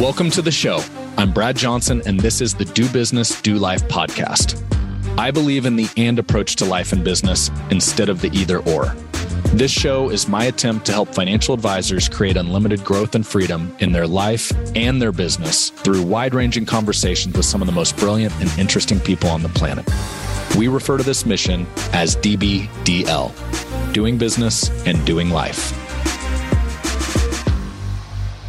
Welcome to the show. I'm Brad Johnson, and this is the Do Business, Do Life podcast. I believe in the and approach to life and business instead of the either or. This show is my attempt to help financial advisors create unlimited growth and freedom in their life and their business through wide ranging conversations with some of the most brilliant and interesting people on the planet. We refer to this mission as DBDL doing business and doing life.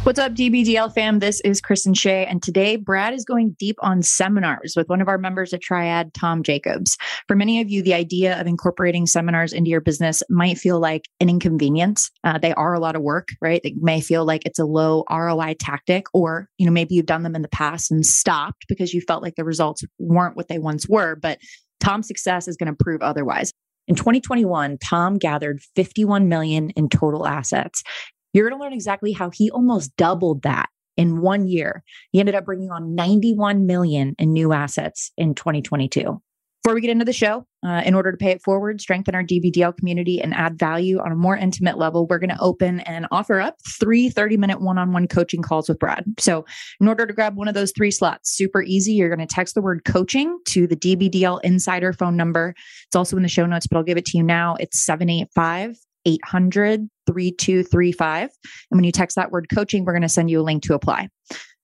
What's up, DBDL fam? This is Kristen Shea, and today Brad is going deep on seminars with one of our members at Triad, Tom Jacobs. For many of you, the idea of incorporating seminars into your business might feel like an inconvenience. Uh, they are a lot of work, right? It may feel like it's a low ROI tactic, or you know maybe you've done them in the past and stopped because you felt like the results weren't what they once were. But Tom's success is going to prove otherwise. In 2021, Tom gathered 51 million in total assets. You're going to learn exactly how he almost doubled that in one year. He ended up bringing on 91 million in new assets in 2022. Before we get into the show, uh, in order to pay it forward, strengthen our DBDL community, and add value on a more intimate level, we're going to open and offer up three 30 minute one on one coaching calls with Brad. So, in order to grab one of those three slots, super easy, you're going to text the word coaching to the DBDL insider phone number. It's also in the show notes, but I'll give it to you now. It's 785 800 3235. And when you text that word coaching, we're going to send you a link to apply.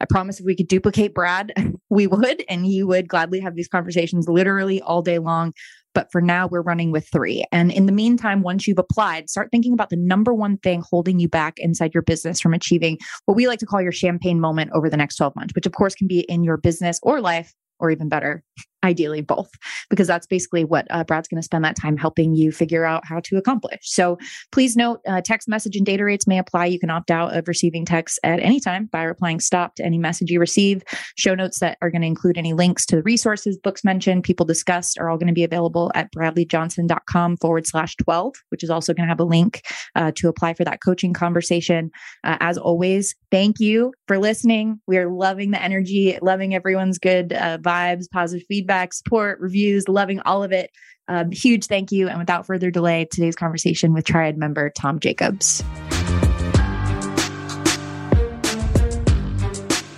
I promise if we could duplicate Brad, we would, and he would gladly have these conversations literally all day long. But for now, we're running with three. And in the meantime, once you've applied, start thinking about the number one thing holding you back inside your business from achieving what we like to call your champagne moment over the next 12 months, which of course can be in your business or life or even better, ideally both, because that's basically what uh, Brad's going to spend that time helping you figure out how to accomplish. So please note uh, text message and data rates may apply. You can opt out of receiving texts at any time by replying stop to any message you receive. Show notes that are going to include any links to the resources, books mentioned, people discussed are all going to be available at bradleyjohnson.com forward slash 12, which is also going to have a link uh, to apply for that coaching conversation. Uh, as always, thank you for listening. We are loving the energy, loving everyone's good uh, vibes, positive feedback, support, reviews, loving all of it. Um, huge thank you. And without further delay, today's conversation with Triad member Tom Jacobs.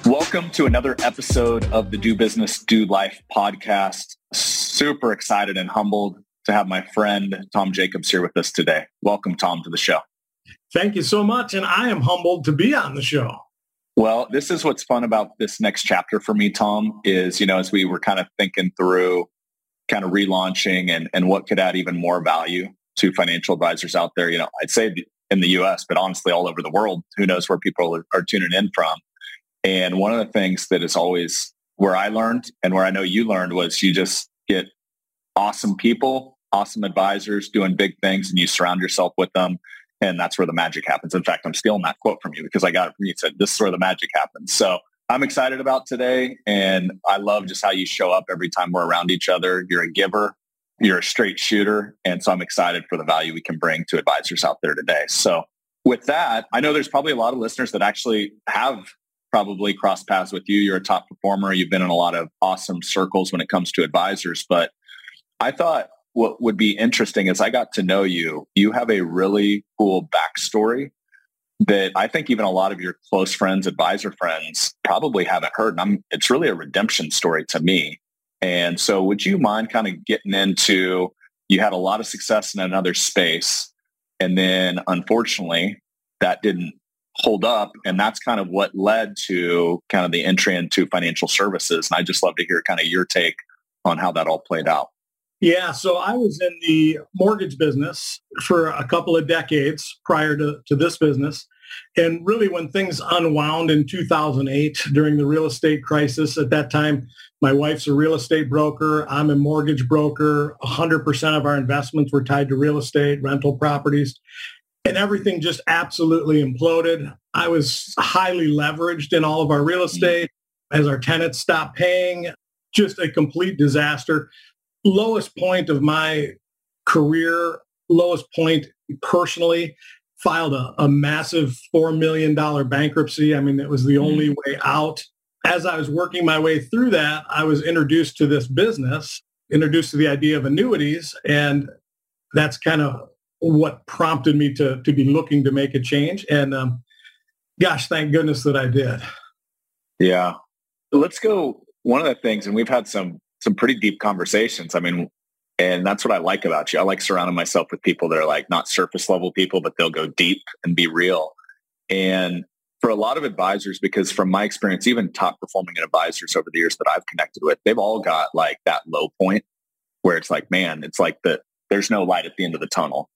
Welcome to another episode of the Do Business, Do Life podcast. Super excited and humbled to have my friend Tom Jacobs here with us today. Welcome, Tom, to the show. Thank you so much. And I am humbled to be on the show. Well, this is what's fun about this next chapter for me, Tom, is, you know, as we were kind of thinking through kind of relaunching and, and what could add even more value to financial advisors out there, you know, I'd say in the US, but honestly all over the world, who knows where people are tuning in from. And one of the things that is always where I learned and where I know you learned was you just get awesome people, awesome advisors doing big things and you surround yourself with them and that's where the magic happens. In fact, I'm stealing that quote from you because I got it from you. said, this is where the magic happens. So I'm excited about today. And I love just how you show up every time we're around each other. You're a giver. You're a straight shooter. And so I'm excited for the value we can bring to advisors out there today. So with that, I know there's probably a lot of listeners that actually have probably crossed paths with you. You're a top performer. You've been in a lot of awesome circles when it comes to advisors. But I thought what would be interesting is I got to know you. You have a really cool backstory that I think even a lot of your close friends, advisor friends probably haven't heard. And I'm, it's really a redemption story to me. And so would you mind kind of getting into, you had a lot of success in another space. And then unfortunately that didn't hold up. And that's kind of what led to kind of the entry into financial services. And I just love to hear kind of your take on how that all played out. Yeah, so I was in the mortgage business for a couple of decades prior to, to this business. And really when things unwound in 2008 during the real estate crisis, at that time, my wife's a real estate broker. I'm a mortgage broker. 100% of our investments were tied to real estate, rental properties. And everything just absolutely imploded. I was highly leveraged in all of our real mm-hmm. estate as our tenants stopped paying. Just a complete disaster lowest point of my career, lowest point personally, filed a, a massive $4 million bankruptcy. I mean, it was the mm-hmm. only way out. As I was working my way through that, I was introduced to this business, introduced to the idea of annuities. And that's kind of what prompted me to, to be looking to make a change. And um, gosh, thank goodness that I did. Yeah. Let's go. One of the things, and we've had some some pretty deep conversations. I mean, and that's what I like about you. I like surrounding myself with people that are like not surface level people, but they'll go deep and be real. And for a lot of advisors, because from my experience, even top performing advisors over the years that I've connected with, they've all got like that low point where it's like, man, it's like the there's no light at the end of the tunnel.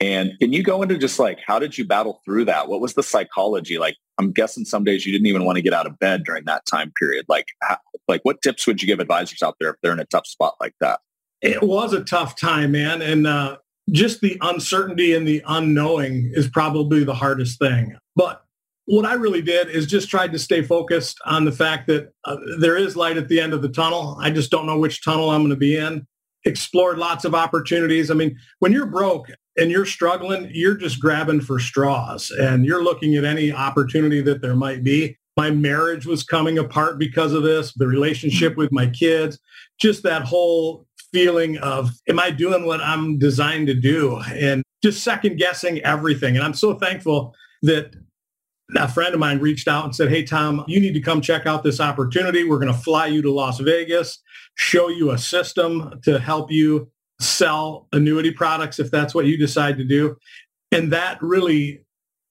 And can you go into just like how did you battle through that? What was the psychology? Like I'm guessing some days you didn't even want to get out of bed during that time period. Like how, like what tips would you give advisors out there if they're in a tough spot like that? It was a tough time, man, and uh, just the uncertainty and the unknowing is probably the hardest thing. But what I really did is just tried to stay focused on the fact that uh, there is light at the end of the tunnel. I just don't know which tunnel I'm going to be in. Explored lots of opportunities. I mean, when you're broke, and you're struggling, you're just grabbing for straws and you're looking at any opportunity that there might be. My marriage was coming apart because of this, the relationship with my kids, just that whole feeling of, am I doing what I'm designed to do? And just second guessing everything. And I'm so thankful that a friend of mine reached out and said, Hey, Tom, you need to come check out this opportunity. We're going to fly you to Las Vegas, show you a system to help you sell annuity products if that's what you decide to do. And that really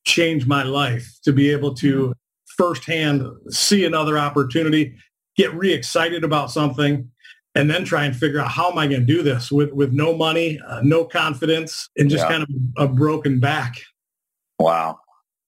changed my life to be able to firsthand see another opportunity, get re-excited about something, and then try and figure out how am I going to do this with, with no money, uh, no confidence, and just yeah. kind of a broken back. Wow.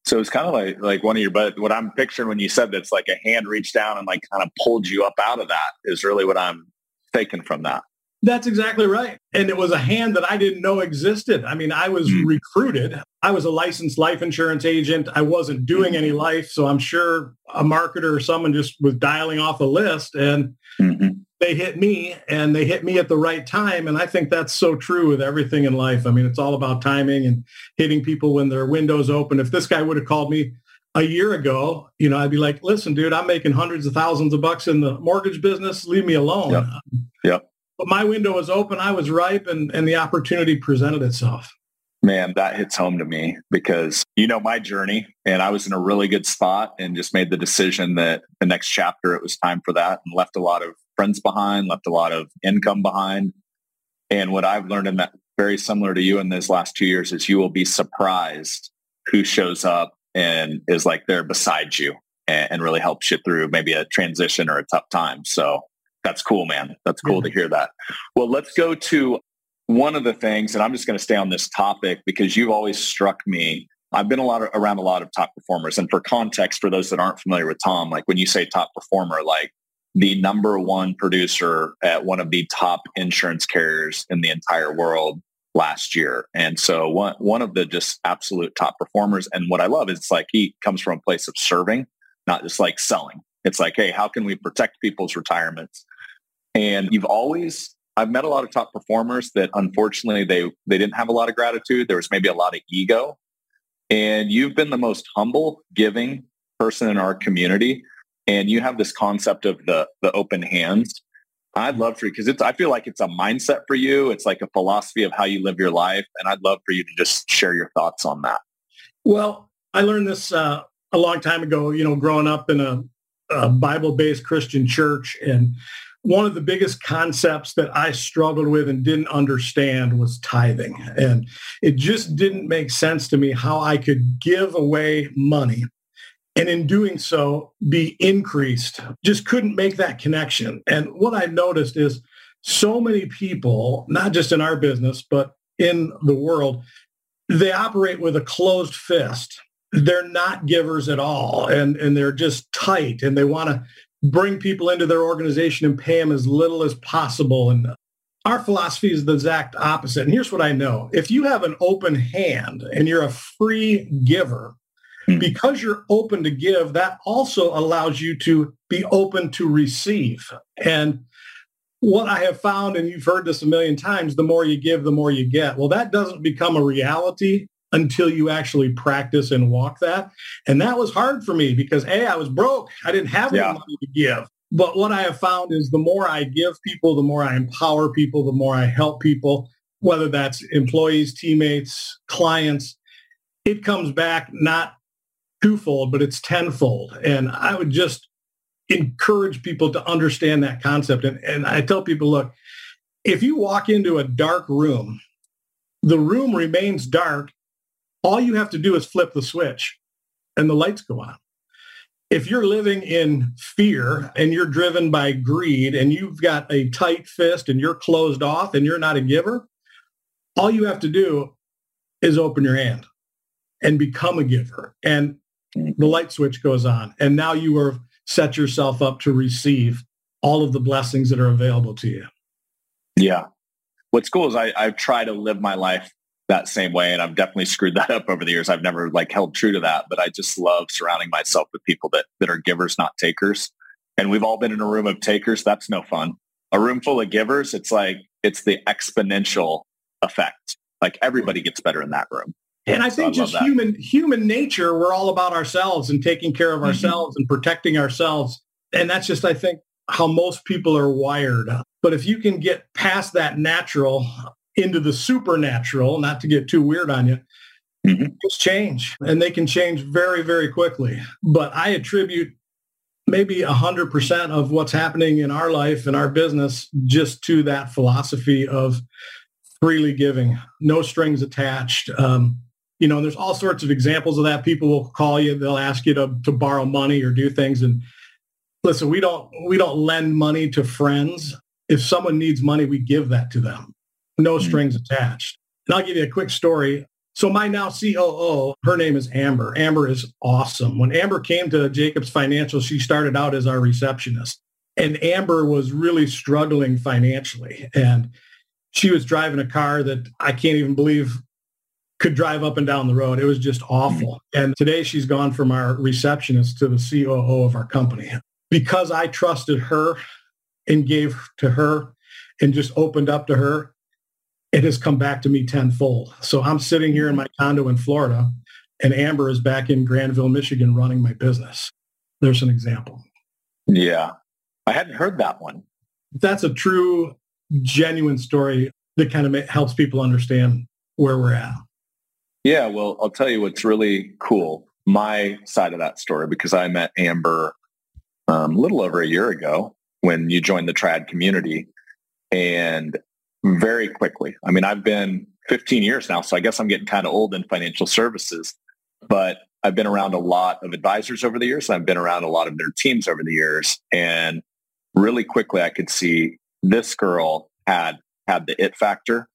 So it's kind of like like one of your, but what I'm picturing when you said that's like a hand reached down and like kind of pulled you up out of that is really what I'm taking from that. That's exactly right. And it was a hand that I didn't know existed. I mean, I was mm. recruited. I was a licensed life insurance agent. I wasn't doing any life. So I'm sure a marketer or someone just was dialing off a list and mm-hmm. they hit me and they hit me at the right time. And I think that's so true with everything in life. I mean, it's all about timing and hitting people when their window's open. If this guy would have called me a year ago, you know, I'd be like, listen, dude, I'm making hundreds of thousands of bucks in the mortgage business. Leave me alone. Yep. yep but my window was open. I was ripe and, and the opportunity presented itself. Man, that hits home to me because you know my journey and I was in a really good spot and just made the decision that the next chapter it was time for that and left a lot of friends behind, left a lot of income behind. And what I've learned in that very similar to you in these last two years is you will be surprised who shows up and is like there beside you and, and really helps you through maybe a transition or a tough time. So that's cool, man. That's cool yeah. to hear that. Well, let's go to one of the things, and I'm just going to stay on this topic because you've always struck me. I've been a lot of, around a lot of top performers, and for context, for those that aren't familiar with Tom, like when you say top performer, like the number one producer at one of the top insurance carriers in the entire world last year. And so one one of the just absolute top performers. And what I love is it's like he comes from a place of serving, not just like selling. It's like, hey, how can we protect people's retirements? And you've always, I've met a lot of top performers that unfortunately they, they didn't have a lot of gratitude. There was maybe a lot of ego. And you've been the most humble, giving person in our community. And you have this concept of the, the open hands. I'd love for you because it's I feel like it's a mindset for you. It's like a philosophy of how you live your life. And I'd love for you to just share your thoughts on that. Well, I learned this uh, a long time ago, you know, growing up in a, a Bible-based Christian church. And one of the biggest concepts that I struggled with and didn't understand was tithing. And it just didn't make sense to me how I could give away money and in doing so be increased. Just couldn't make that connection. And what I noticed is so many people, not just in our business, but in the world, they operate with a closed fist they're not givers at all and and they're just tight and they want to bring people into their organization and pay them as little as possible. And our philosophy is the exact opposite. And here's what I know. If you have an open hand and you're a free giver, hmm. because you're open to give, that also allows you to be open to receive. And what I have found, and you've heard this a million times, the more you give, the more you get. Well, that doesn't become a reality until you actually practice and walk that. And that was hard for me because A, I was broke. I didn't have any money to give. But what I have found is the more I give people, the more I empower people, the more I help people, whether that's employees, teammates, clients, it comes back not twofold, but it's tenfold. And I would just encourage people to understand that concept. And, and I tell people, look, if you walk into a dark room, the room remains dark. All you have to do is flip the switch and the lights go on. If you're living in fear and you're driven by greed and you've got a tight fist and you're closed off and you're not a giver, all you have to do is open your hand and become a giver. And the light switch goes on. And now you are set yourself up to receive all of the blessings that are available to you. Yeah. What's cool is I, I try to live my life that same way. And I've definitely screwed that up over the years. I've never like held true to that, but I just love surrounding myself with people that, that are givers, not takers. And we've all been in a room of takers. That's no fun. A room full of givers, it's like, it's the exponential effect. Like everybody gets better in that room. And I think I just human human nature, we're all about ourselves and taking care of mm-hmm. ourselves and protecting ourselves. And that's just, I think, how most people are wired. But if you can get past that natural into the supernatural, not to get too weird on you, mm-hmm. change. And they can change very, very quickly. But I attribute maybe 100% of what's happening in our life and our business just to that philosophy of freely giving, no strings attached. Um, you know, there's all sorts of examples of that. People will call you, they'll ask you to, to borrow money or do things. And listen, we don't we don't lend money to friends. If someone needs money, we give that to them. No mm-hmm. strings attached. And I'll give you a quick story. So my now COO, her name is Amber. Amber is awesome. When Amber came to Jacobs Financial, she started out as our receptionist. And Amber was really struggling financially. And she was driving a car that I can't even believe could drive up and down the road. It was just awful. And today she's gone from our receptionist to the COO of our company. Because I trusted her and gave to her and just opened up to her, it has come back to me tenfold. So I'm sitting here in my condo in Florida and Amber is back in Grandville, Michigan running my business. There's an example. Yeah. I hadn't heard that one. That's a true, genuine story that kind of helps people understand where we're at. Yeah, well, I'll tell you what's really cool. My side of that story, because I met Amber um, a little over a year ago when you joined the Triad community. And very quickly, I mean, I've been 15 years now, so I guess I'm getting kind of old in financial services, but I've been around a lot of advisors over the years. And I've been around a lot of their teams over the years. And really quickly, I could see this girl had had the it factor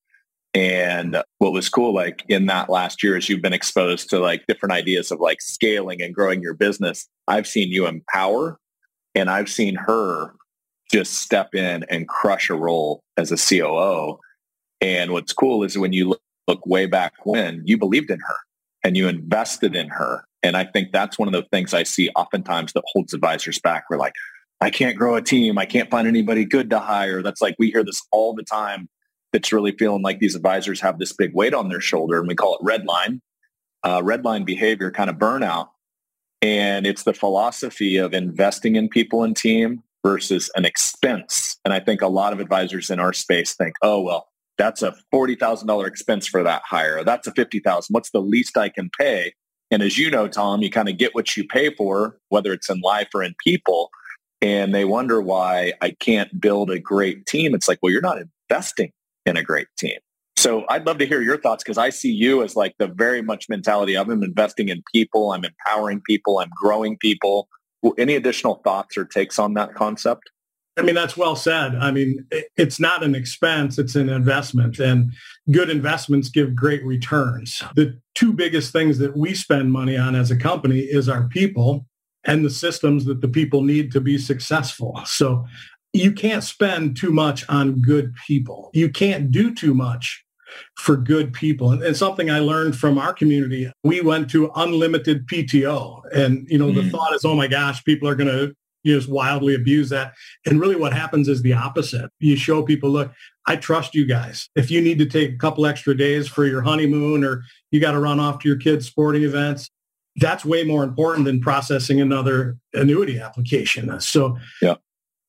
and what was cool, like in that last year, as you've been exposed to like different ideas of like scaling and growing your business, I've seen you empower and I've seen her just step in and crush a role as a COO. And what's cool is when you look, look way back when you believed in her and you invested in her. And I think that's one of the things I see oftentimes that holds advisors back. We're like, I can't grow a team. I can't find anybody good to hire. That's like, we hear this all the time that's really feeling like these advisors have this big weight on their shoulder, and we call it red line, uh, red line behavior, kind of burnout. And it's the philosophy of investing in people and team versus an expense. And I think a lot of advisors in our space think, oh, well, that's a $40,000 expense for that hire. That's a 50,000. What's the least I can pay? And as you know, Tom, you kind of get what you pay for, whether it's in life or in people. And they wonder why I can't build a great team. It's like, well, you're not investing in a great team. So I'd love to hear your thoughts because I see you as like the very much mentality of I'm investing in people, I'm empowering people, I'm growing people. Any additional thoughts or takes on that concept? I mean, that's well said. I mean, it's not an expense, it's an investment and good investments give great returns. The two biggest things that we spend money on as a company is our people and the systems that the people need to be successful. So you can't spend too much on good people. You can't do too much for good people. And, and something I learned from our community, we went to unlimited PTO. And, you know, mm. the thought is, oh my gosh, people are going to just wildly abuse that. And really what happens is the opposite. You show people, look, I trust you guys. If you need to take a couple extra days for your honeymoon or you got to run off to your kids' sporting events, that's way more important than processing another annuity application. So yeah.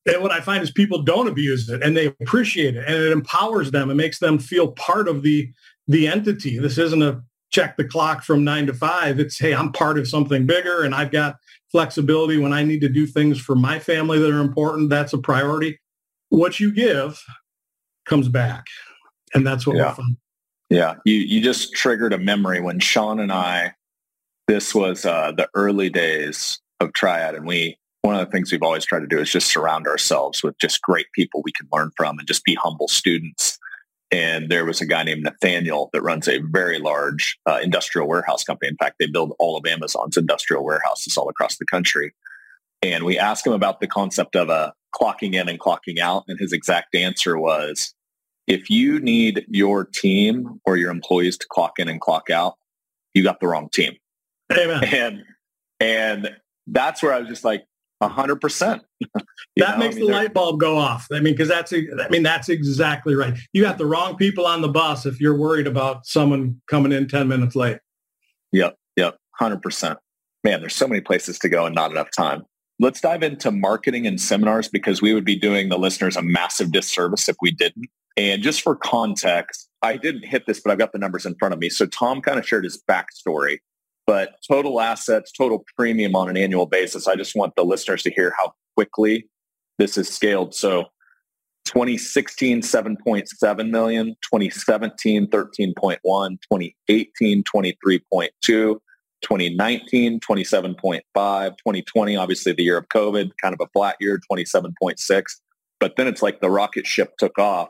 And what I find is people don't abuse it and they appreciate it and it empowers them and makes them feel part of the the entity. This isn't a check the clock from nine to five. It's, hey, I'm part of something bigger and I've got flexibility when I need to do things for my family that are important. That's a priority. What you give comes back. And that's what yeah. we're fun. Yeah. You, you just triggered a memory when Sean and I, this was uh, the early days of Triad and we, one of the things we've always tried to do is just surround ourselves with just great people we can learn from and just be humble students and there was a guy named Nathaniel that runs a very large uh, industrial warehouse company. In fact, they build all of Amazon's industrial warehouses all across the country. And we asked him about the concept of a uh, clocking in and clocking out. And his exact answer was, if you need your team or your employees to clock in and clock out, you got the wrong team. Amen. And, and that's where I was just like, hundred percent. That know? makes I mean, the light bulb go off. I mean, because that's I mean that's exactly right. You got the wrong people on the bus if you're worried about someone coming in ten minutes late. Yep, yep, hundred percent. Man, there's so many places to go and not enough time. Let's dive into marketing and seminars because we would be doing the listeners a massive disservice if we didn't. And just for context, I didn't hit this, but I've got the numbers in front of me. So Tom kind of shared his backstory but total assets, total premium on an annual basis, I just want the listeners to hear how quickly this is scaled. So 2016, 7.7 million, 2017, 13.1, 2018, 23.2, 2019, 27.5, 2020, obviously the year of COVID, kind of a flat year, 27.6. But then it's like the rocket ship took off,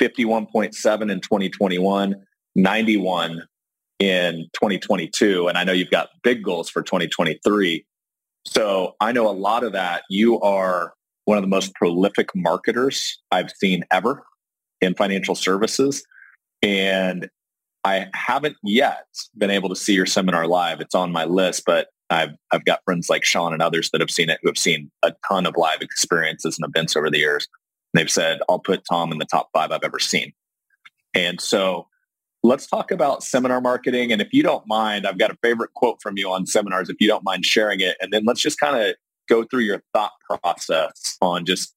51.7 in 2021, 91 in 2022. And I know you've got big goals for 2023. So I know a lot of that. You are one of the most prolific marketers I've seen ever in financial services. And I haven't yet been able to see your seminar live. It's on my list, but I've, I've got friends like Sean and others that have seen it who have seen a ton of live experiences and events over the years. And they've said, I'll put Tom in the top five I've ever seen. And so Let's talk about seminar marketing. And if you don't mind, I've got a favorite quote from you on seminars, if you don't mind sharing it. And then let's just kind of go through your thought process on just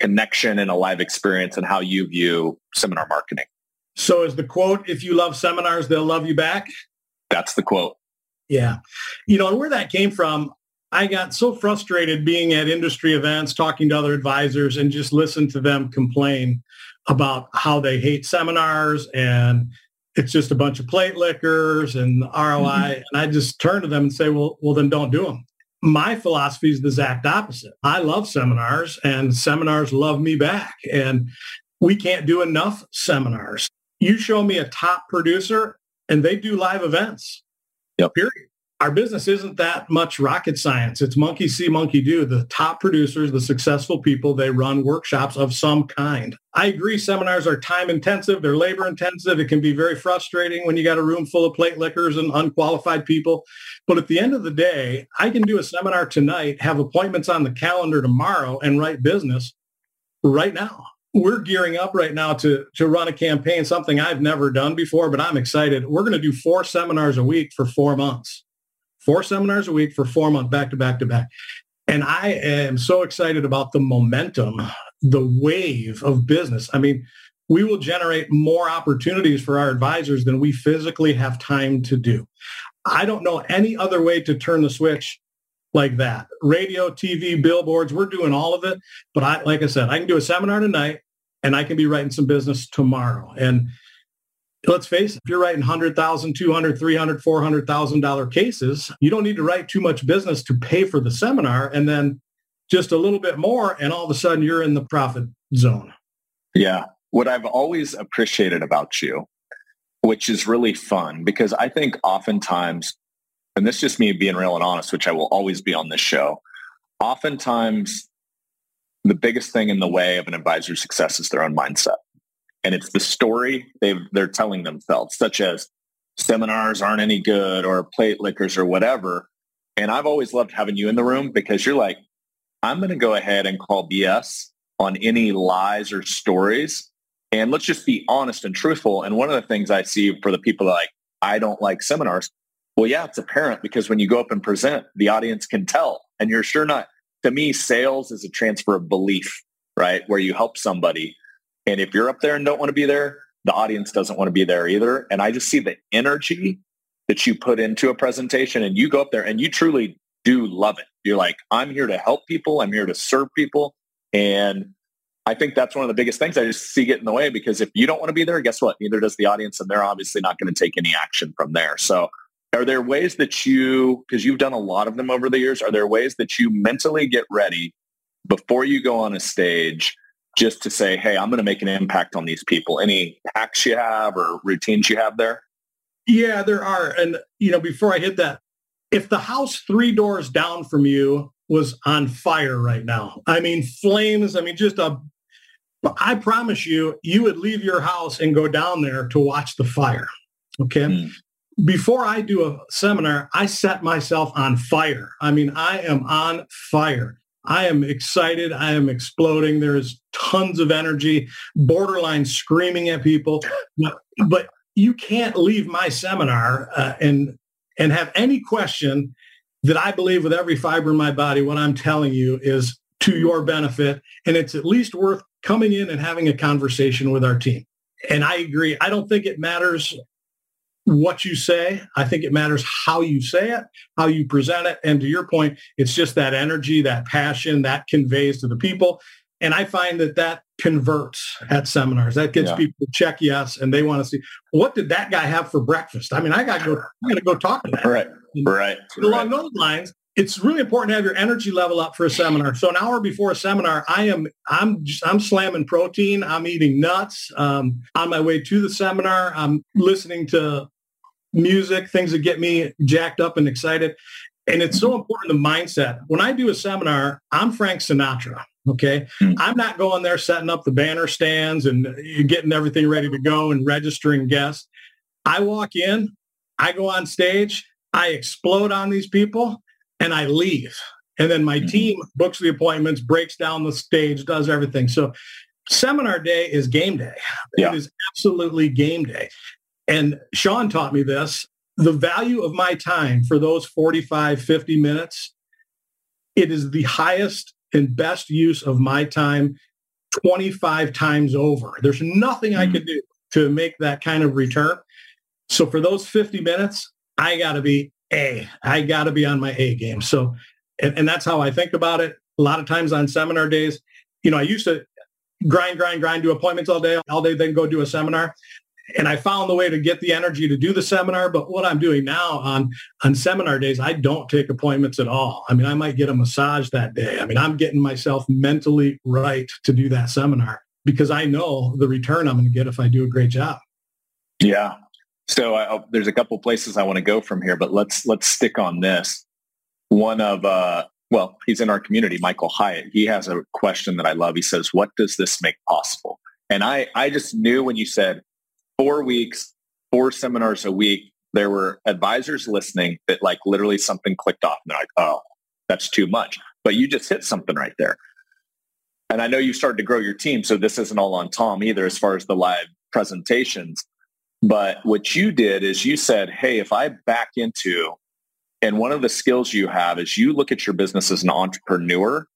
connection and a live experience and how you view seminar marketing. So is the quote, if you love seminars, they'll love you back? That's the quote. Yeah. You know, and where that came from, I got so frustrated being at industry events, talking to other advisors and just listen to them complain about how they hate seminars and it's just a bunch of plate lickers and ROI. Mm-hmm. And I just turn to them and say, well, well, then don't do them. My philosophy is the exact opposite. I love seminars and seminars love me back. And we can't do enough seminars. You show me a top producer and they do live events. Yep. Period our business isn't that much rocket science. It's monkey see, monkey do. The top producers, the successful people, they run workshops of some kind. I agree seminars are time intensive. They're labor intensive. It can be very frustrating when you got a room full of plate lickers and unqualified people. But at the end of the day, I can do a seminar tonight, have appointments on the calendar tomorrow and write business right now. We're gearing up right now to, to run a campaign, something I've never done before, but I'm excited. We're going to do four seminars a week for four months four seminars a week for four months back to back to back. And I am so excited about the momentum, the wave of business. I mean, we will generate more opportunities for our advisors than we physically have time to do. I don't know any other way to turn the switch like that. Radio, TV, billboards, we're doing all of it. But I, like I said, I can do a seminar tonight and I can be writing some business tomorrow. And let's face it, if you're writing 100,000, 200, 300, 400,000 dollar cases, you don't need to write too much business to pay for the seminar and then just a little bit more and all of a sudden you're in the profit zone. Yeah. What I've always appreciated about you, which is really fun because I think oftentimes and this is just me being real and honest, which I will always be on this show. Oftentimes the biggest thing in the way of an advisor's success is their own mindset and it's the story they they're telling themselves, such as seminars aren't any good or plate lickers or whatever. And I've always loved having you in the room because you're like, I'm going to go ahead and call BS on any lies or stories. And let's just be honest and truthful. And one of the things I see for the people like, I don't like seminars. Well, yeah, it's apparent because when you go up and present, the audience can tell. And you're sure not. To me, sales is a transfer of belief, right? Where you help somebody and if you're up there and don't want to be there, the audience doesn't want to be there either. And I just see the energy that you put into a presentation and you go up there and you truly do love it. You're like, I'm here to help people. I'm here to serve people. And I think that's one of the biggest things I just see get in the way because if you don't want to be there, guess what? Neither does the audience. And they're obviously not going to take any action from there. So are there ways that you, because you've done a lot of them over the years, are there ways that you mentally get ready before you go on a stage just to say, hey, I'm going to make an impact on these people? Any hacks you have or routines you have there? Yeah, there are. And, you know, before I hit that, if the house three doors down from you was on fire right now, I mean, flames, I mean, just a, I promise you, you would leave your house and go down there to watch the fire. Okay. Mm. Before I do a seminar, I set myself on fire. I mean, I am on fire. I am excited. I am exploding. There's tons of energy, borderline screaming at people. But, but you can't leave my seminar uh, and and have any question that I believe with every fiber in my body what I'm telling you is to your benefit and it's at least worth coming in and having a conversation with our team. And I agree. I don't think it matters what you say. I think it matters how you say it, how you present it. And to your point, it's just that energy, that passion that conveys to the people. And I find that that converts at seminars. That gets yeah. people to check yes, and they want to see what did that guy have for breakfast. I mean, I got to go. I got to go talk to that. Right, right. along those lines, it's really important to have your energy level up for a seminar. So an hour before a seminar, I am I'm just, I'm slamming protein. I'm eating nuts. Um, on my way to the seminar, I'm listening to music, things that get me jacked up and excited. And it's so important the mindset. When I do a seminar, I'm Frank Sinatra. Okay. Mm-hmm. I'm not going there setting up the banner stands and getting everything ready to go and registering guests. I walk in, I go on stage, I explode on these people and I leave. And then my mm-hmm. team books the appointments, breaks down the stage, does everything. So seminar day is game day. Yeah. It is absolutely game day. And Sean taught me this. The value of my time for those 45, 50 minutes, it is the highest and best use of my time 25 times over. There's nothing I mm. could do to make that kind of return. So for those 50 minutes, I got to be A. I got to be on my A game. So, and, and that's how I think about it. A lot of times on seminar days, you know, I used to grind, grind, grind, do appointments all day, all day, then go do a seminar and I found the way to get the energy to do the seminar. But what I'm doing now on on seminar days, I don't take appointments at all. I mean, I might get a massage that day. I mean, I'm getting myself mentally right to do that seminar because I know the return I'm going to get if I do a great job. Yeah. So I, there's a couple places I want to go from here, but let's let's stick on this. One of uh, well, he's in our community, Michael Hyatt. He has a question that I love. He says, "What does this make possible?" And I I just knew when you said four weeks, four seminars a week, there were advisors listening that like literally something clicked off and they're like, oh, that's too much. But you just hit something right there. And I know you started to grow your team, so this isn't all on Tom either as far as the live presentations. But what you did is you said, hey, if I back into, and one of the skills you have is you look at your business as an entrepreneur,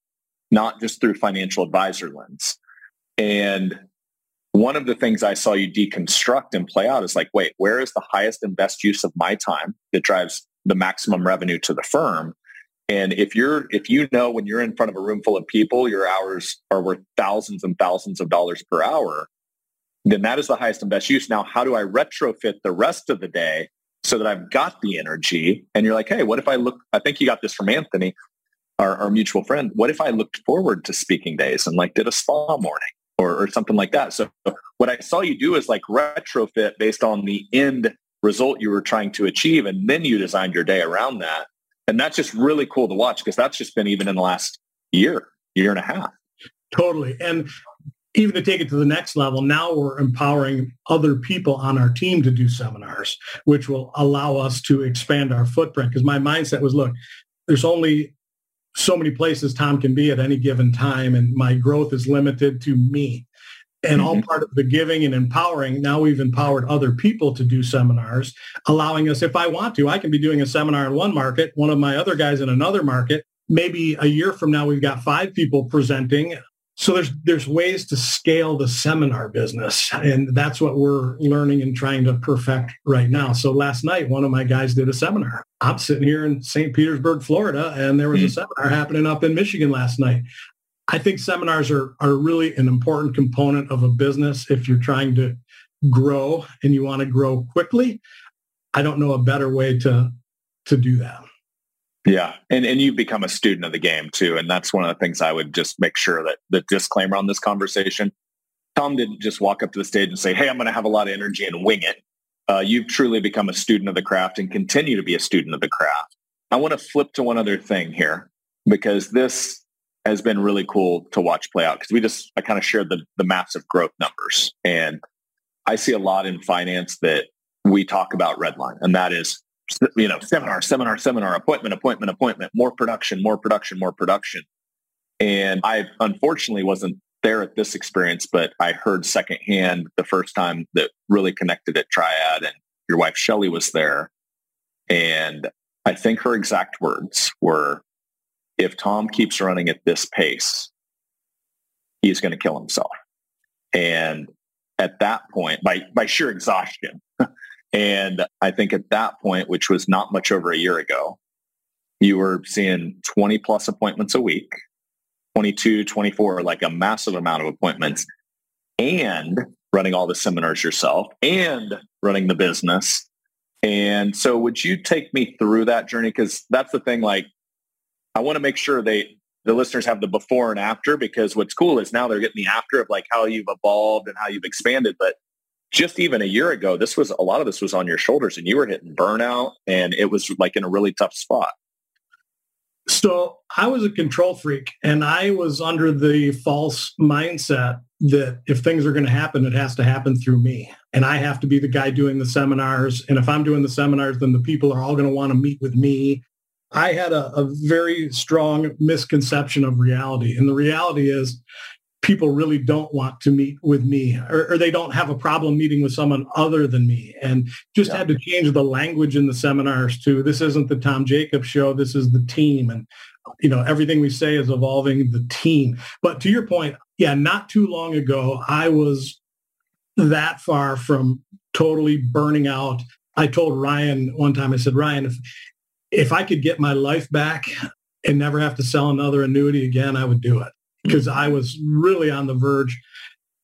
not just through financial advisor lens. And one of the things I saw you deconstruct and play out is like, wait, where is the highest and best use of my time that drives the maximum revenue to the firm? And if you're if you know when you're in front of a room full of people, your hours are worth thousands and thousands of dollars per hour, then that is the highest and best use. Now, how do I retrofit the rest of the day so that I've got the energy? And you're like, hey, what if I look? I think you got this from Anthony, our, our mutual friend. What if I looked forward to speaking days and like did a spa morning? Or, or something like that. So what I saw you do is like retrofit based on the end result you were trying to achieve. And then you designed your day around that. And that's just really cool to watch because that's just been even in the last year, year and a half. Totally. And even to take it to the next level, now we're empowering other people on our team to do seminars, which will allow us to expand our footprint. Because my mindset was, look, there's only so many places Tom can be at any given time, and my growth is limited to me. And mm-hmm. all part of the giving and empowering, now we've empowered other people to do seminars, allowing us, if I want to, I can be doing a seminar in one market, one of my other guys in another market. Maybe a year from now, we've got five people presenting So there's there's ways to scale the seminar business, and that's what we're learning and trying to perfect right now. So last night, one of my guys did a seminar. I'm sitting here in St. Petersburg, Florida, and there was a hmm. seminar happening up in Michigan last night. I think seminars are are really an important component of a business if you're trying to grow and you want to grow quickly. I don't know a better way to to do that. Yeah. And and you've become a student of the game too. And that's one of the things I would just make sure that the disclaimer on this conversation. Tom didn't just walk up to the stage and say, Hey, I'm going to have a lot of energy and wing it. Uh, you've truly become a student of the craft and continue to be a student of the craft. I want to flip to one other thing here because this has been really cool to watch play out because we just I kind of shared the the massive growth numbers and I see a lot in finance that we talk about redline and that is you know, seminar, seminar, seminar, appointment, appointment, appointment, more production, more production, more production. And I unfortunately wasn't there at this experience, but I heard secondhand the first time that really connected at Triad and your wife Shelly was there. And I think her exact words were, if Tom keeps running at this pace, he's going to kill himself. And at that point, by, by sheer exhaustion, and I think at that point, which was not much over a year ago, you were seeing 20 plus appointments a week, 22, 24, like a massive amount of appointments and running all the seminars yourself and running the business. And so would you take me through that journey? Because that's the thing, like, I want to make sure they, the listeners have the before and after because what's cool is now they're getting the after of like how you've evolved and how you've expanded. But just even a year ago, this was a lot of this was on your shoulders and you were hitting burnout and it was like in a really tough spot. So I was a control freak and I was under the false mindset that if things are going to happen, it has to happen through me. And I have to be the guy doing the seminars. And if I'm doing the seminars, then the people are all going to want to meet with me. I had a, a very strong misconception of reality. And the reality is people really don't want to meet with me or, or, they don't have a problem meeting with someone other than me. And just yeah. had to change the language in the seminars to this isn't the tom jacobs show. This is the team. And you know everything we say is evolving the team. But to your point yeah not too long ago i was that far from totally burning out. I told ryan one time i said ryan if if i could get my life back and never have to sell another annuity again i would do it because I was really on the verge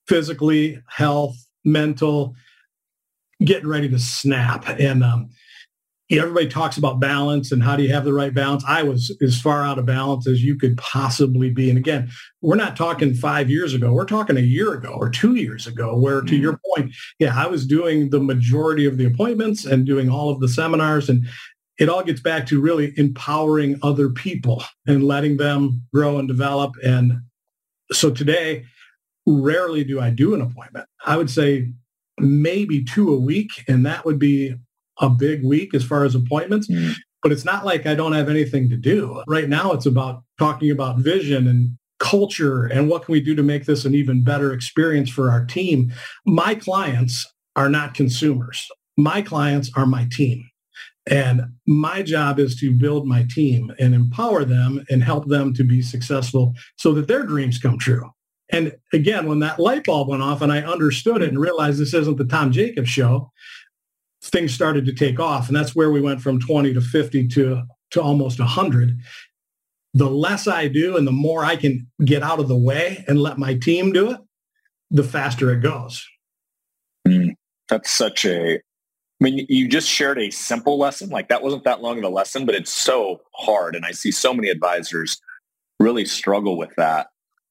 physically, health, mental, getting ready to snap. And um, everybody talks about balance and how do you have the right balance. I was as far out of balance as you could possibly be. And again, we're not talking five years ago. We're talking a year ago or two years ago, where to your mm-hmm. point, yeah, I was doing the majority of the appointments and doing all of the seminars. And it all gets back to really empowering other people and letting them grow and develop and so today, rarely do I do an appointment. I would say maybe two a week, and that would be a big week as far as appointments. Mm. But it's not like I don't have anything to do. Right now, it's about talking about vision and culture and what can we do to make this an even better experience for our team. My clients are not consumers. My clients are my team. And my job is to build my team and empower them and help them to be successful so that their dreams come true. And again, when that light bulb went off and I understood it and realized this isn't the Tom Jacobs show, things started to take off. And that's where we went from 20 to 50 to, to almost 100. The less I do and the more I can get out of the way and let my team do it, the faster it goes. Mm, that's such a I mean, you just shared a simple lesson. Like that wasn't that long of a lesson, but it's so hard. And I see so many advisors really struggle with that.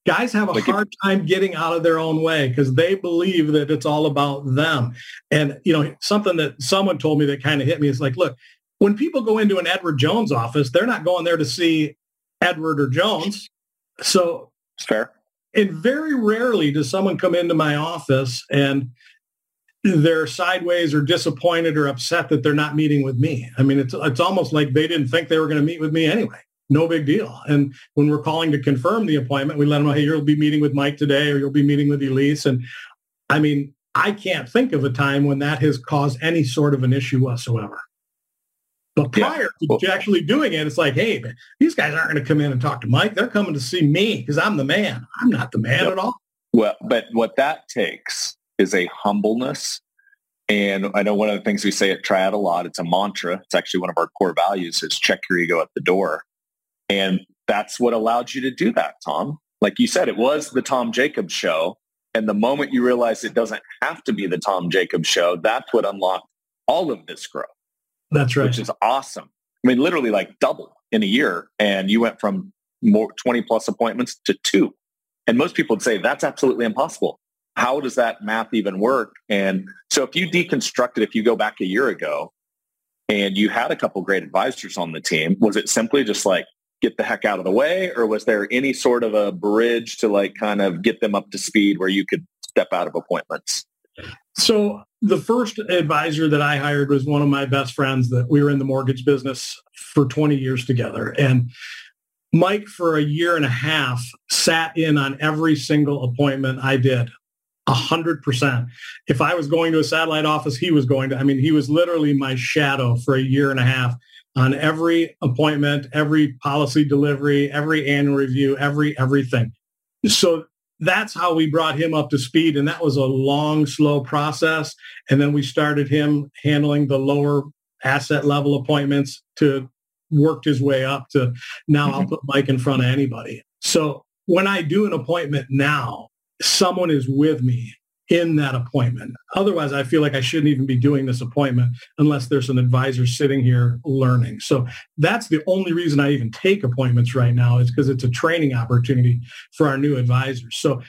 Guys have a like hard if, time getting out of their own way because they believe that it's all about them. And, you know, something that someone told me that kind of hit me is like, look, when people go into an Edward Jones office, they're not going there to see Edward or Jones. So it's fair. And very rarely does someone come into my office and they're sideways or disappointed or upset that they're not meeting with me. I mean, it's it's almost like they didn't think they were going to meet with me anyway. No big deal. And when we're calling to confirm the appointment, we let them know, hey, you'll be meeting with Mike today or you'll be meeting with Elise. And I mean, I can't think of a time when that has caused any sort of an issue whatsoever. But prior yeah. to actually doing it, it's like, hey, these guys aren't going to come in and talk to Mike. They're coming to see me because I'm the man. I'm not the man at all. Well, but what that takes is a humbleness. And I know one of the things we say at Triad a lot, it's a mantra. It's actually one of our core values is check your ego at the door. And that's what allowed you to do that, Tom. Like you said, it was the Tom Jacobs show. And the moment you realize it doesn't have to be the Tom Jacobs show, that's what unlocked all of this growth. That's right. Which is awesome. I mean, literally like double in a year. And you went from more 20 plus appointments to two. And most people would say that's absolutely impossible. How does that math even work? And so if you deconstruct it, if you go back a year ago and you had a couple great advisors on the team, was it simply just like, get the heck out of the way? Or was there any sort of a bridge to like kind of get them up to speed where you could step out of appointments? So the first advisor that I hired was one of my best friends that we were in the mortgage business for 20 years together. And Mike, for a year and a half, sat in on every single appointment I did. A hundred percent. If I was going to a satellite office, he was going to. I mean, he was literally my shadow for a year and a half on every appointment, every policy delivery, every annual review, every everything. So that's how we brought him up to speed. And that was a long, slow process. And then we started him handling the lower asset level appointments to worked his way up to now mm-hmm. I'll put Mike in front of anybody. So when I do an appointment now, someone is with me in that appointment. Otherwise, I feel like I shouldn't even be doing this appointment unless there's an advisor sitting here learning. So that's the only reason I even take appointments right now is because it's a training opportunity for our new advisors. So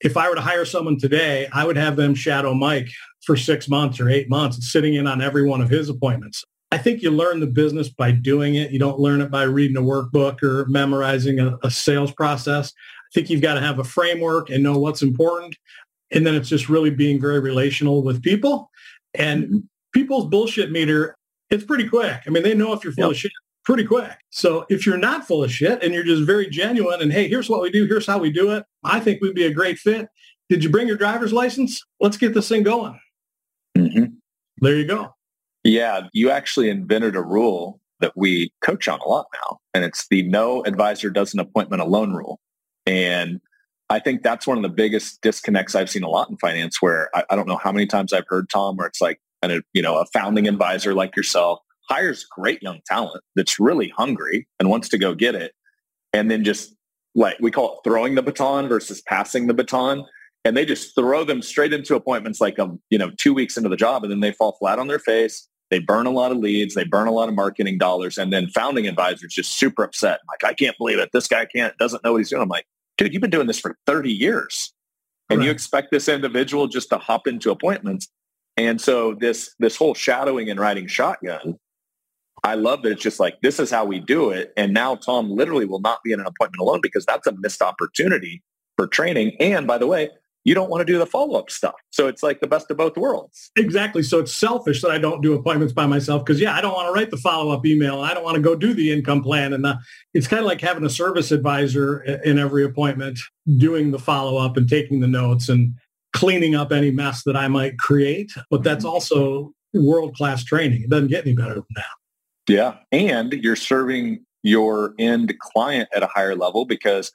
if I were to hire someone today, I would have them shadow Mike for six months or eight months, sitting in on every one of his appointments. I think you learn the business by doing it. You don't learn it by reading a workbook or memorizing a, a sales process. I think you've got to have a framework and know what's important. And then it's just really being very relational with people. And people's bullshit meter, it's pretty quick. I mean, they know if you're full yep. of shit pretty quick. So if you're not full of shit and you're just very genuine and hey, here's what we do, here's how we do it, I think we'd be a great fit. Did you bring your driver's license? Let's get this thing going. Mm-hmm. There you go. Yeah, you actually invented a rule that we coach on a lot now, and it's the no advisor does an appointment alone rule. And I think that's one of the biggest disconnects I've seen a lot in finance where I, I don't know how many times I've heard Tom where it's like, a, you know, a founding advisor like yourself hires great young talent that's really hungry and wants to go get it. And then just like we call it throwing the baton versus passing the baton. And they just throw them straight into appointments like, um, you know, two weeks into the job and then they fall flat on their face. They burn a lot of leads. They burn a lot of marketing dollars. And then founding advisors just super upset. Like, I can't believe it. This guy can't, doesn't know what he's doing. I'm like, dude, you've been doing this for 30 years and right. you expect this individual just to hop into appointments. And so this, this whole shadowing and riding shotgun, I love that it's just like, this is how we do it. And now Tom literally will not be in an appointment alone because that's a missed opportunity for training. And by the way, you don't want to do the follow-up stuff. So it's like the best of both worlds. Exactly. So it's selfish that I don't do appointments by myself because yeah, I don't want to write the follow-up email. I don't want to go do the income plan. And uh, it's kind of like having a service advisor in every appointment, doing the follow-up and taking the notes and cleaning up any mess that I might create. But that's mm-hmm. also world-class training. It doesn't get any better than that. Yeah. And you're serving your end client at a higher level because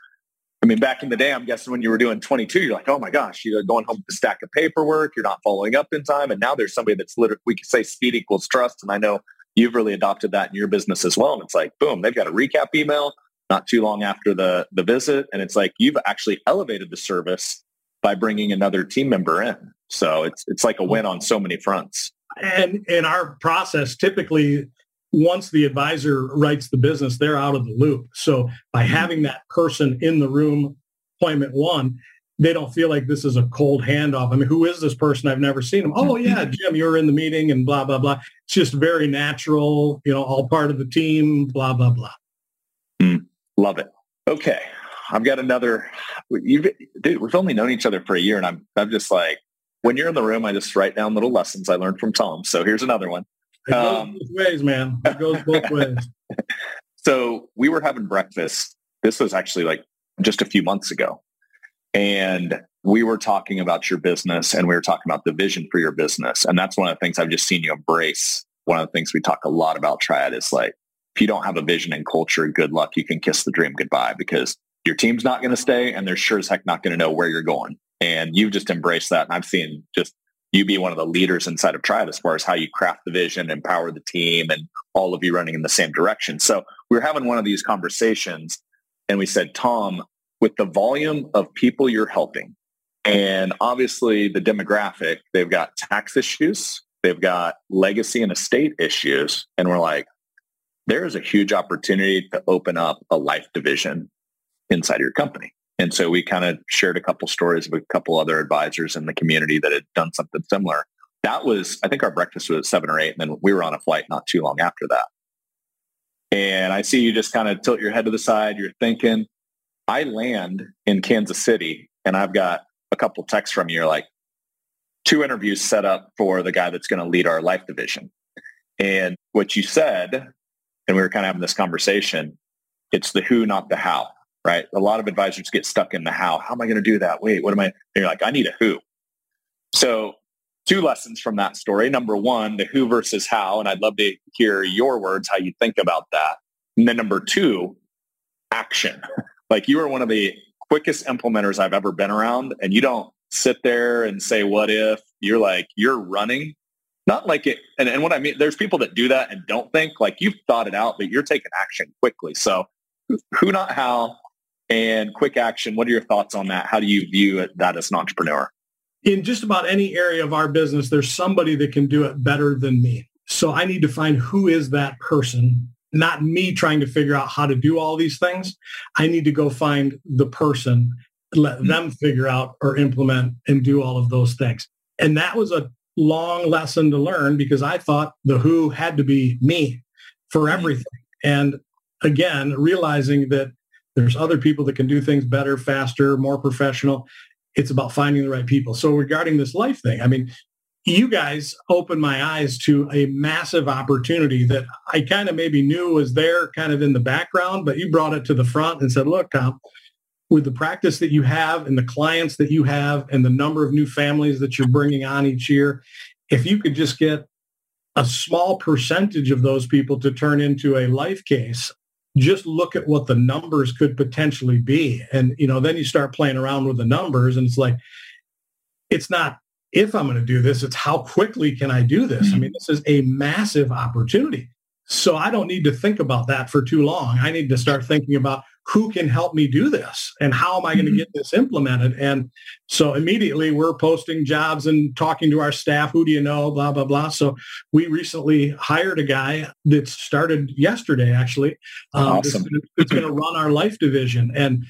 I mean, back in the day, I'm guessing when you were doing 22, you're like, oh my gosh, you're going home with a stack of paperwork. You're not following up in time. And now there's somebody that's literally, we could say speed equals trust. And I know you've really adopted that in your business as well. And it's like, boom, they've got a recap email not too long after the, the visit. And it's like, you've actually elevated the service by bringing another team member in. So it's, it's like a mm. win on so many fronts. And in our process, typically once the advisor writes the business, they're out of the loop. So by mm-hmm. having that person in the room, appointment one, they don't feel like this is a cold handoff. I mean, who is this person? I've never seen him. Oh yeah, mm-hmm. Jim, you were in the meeting and blah, blah, blah. It's just very natural, you know, all part of the team, blah, blah, blah. Mm, love it. Okay. I've got another, you've, dude, we've only known each other for a year and I'm, I'm just like, when you're in the room, I just write down little lessons I learned from Tom. So here's another one. It goes um, both ways, man. It goes both ways. so we were having breakfast. This was actually like just a few months ago. And we were talking about your business and we were talking about the vision for your business. And that's one of the things I've just seen you embrace one of the things we talk a lot about Triad is like, if you don't have a vision and culture, good luck. You can kiss the dream goodbye because your team's not going to stay and they're sure as heck not going to know where you're going. And you've just embraced that. And I've seen just you be one of the leaders inside of Triad as far as how you craft the vision, empower the team, and all of you running in the same direction. So we were having one of these conversations and we said, Tom, with the volume of people you're helping, and obviously the demographic, they've got tax issues, they've got legacy and estate issues. And we're like, there is a huge opportunity to open up a life division inside your company. And so we kind of shared a couple stories of a couple other advisors in the community that had done something similar. That was, I think our breakfast was at seven or eight, and then we were on a flight not too long after that. And I see you just kind of tilt your head to the side. You're thinking, I land in Kansas City and I've got a couple texts from you. You're like, two interviews set up for the guy that's going to lead our life division. And what you said, and we were kind of having this conversation, it's the who, not the how right? A lot of advisors get stuck in the how. How am I going to do that? Wait, what am I? And you're like, I need a who. So two lessons from that story. Number one, the who versus how. And I'd love to hear your words, how you think about that. And then number two, action. like you are one of the quickest implementers I've ever been around. And you don't sit there and say, what if? You're like, you're running. Not like it. And, and what I mean, there's people that do that and don't think like you've thought it out, but you're taking action quickly. So who, not how, and quick action. What are your thoughts on that? How do you view that as an entrepreneur? In just about any area of our business, there's somebody that can do it better than me. So I need to find who is that person, not me trying to figure out how to do all these things. I need to go find the person, let mm-hmm. them figure out or implement and do all of those things. And that was a long lesson to learn because I thought the who had to be me for mm-hmm. everything. And again, realizing that there's other people that can do things better, faster, more professional. It's about finding the right people. So regarding this life thing, I mean, you guys opened my eyes to a massive opportunity that I kind of maybe knew was there kind of in the background, but you brought it to the front and said, look, Tom, with the practice that you have and the clients that you have and the number of new families that you're bringing on each year, if you could just get a small percentage of those people to turn into a life case, just look at what the numbers could potentially be. And, you know, then you start playing around with the numbers and it's like, it's not if I'm going to do this, it's how quickly can I do this? Mm-hmm. I mean, this is a massive opportunity. So I don't need to think about that for too long. I need to start thinking about who can help me do this and how am I going to mm-hmm. get this implemented? And so immediately we're posting jobs and talking to our staff. Who do you know? Blah, blah, blah. So we recently hired a guy that started yesterday, actually. Um, awesome. It's going to run our life division and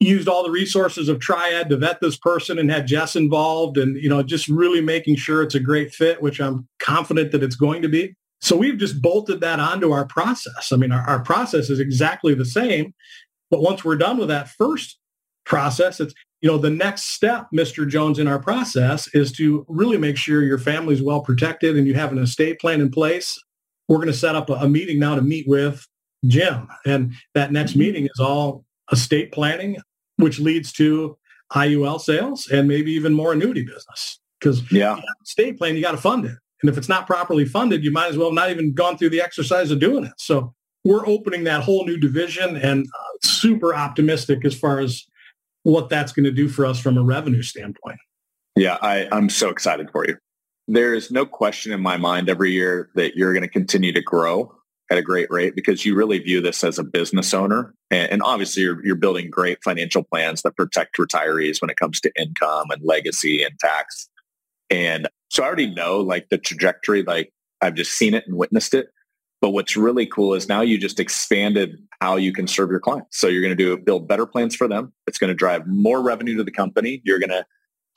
used all the resources of Triad to vet this person and had Jess involved and, you know, just really making sure it's a great fit, which I'm confident that it's going to be. So we've just bolted that onto our process. I mean, our, our process is exactly the same. But once we're done with that first process, it's, you know, the next step, Mr. Jones, in our process is to really make sure your family's well protected and you have an estate plan in place. We're going to set up a, a meeting now to meet with Jim. And that next mm-hmm. meeting is all estate planning, which leads to IUL sales and maybe even more annuity business. Because yeah, estate plan, you got to fund it. And if it's not properly funded, you might as well not even gone through the exercise of doing it. So we're opening that whole new division and uh, super optimistic as far as what that's going to do for us from a revenue standpoint. Yeah, I, I'm so excited for you. There is no question in my mind every year that you're going to continue to grow at a great rate because you really view this as a business owner. And, and obviously you're, you're building great financial plans that protect retirees when it comes to income and legacy and tax. And so I already know like the trajectory, like I've just seen it and witnessed it. But what's really cool is now you just expanded how you can serve your clients. So you're going to do build better plans for them. It's going to drive more revenue to the company. You're going to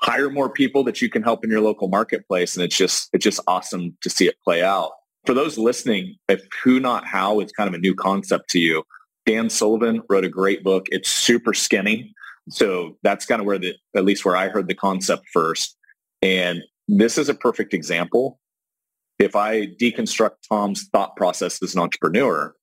hire more people that you can help in your local marketplace. And it's just, it's just awesome to see it play out. For those listening, if who not how is kind of a new concept to you, Dan Sullivan wrote a great book. It's super skinny. So that's kind of where the, at least where I heard the concept first. And this is a perfect example if I deconstruct Tom's thought process as an entrepreneur,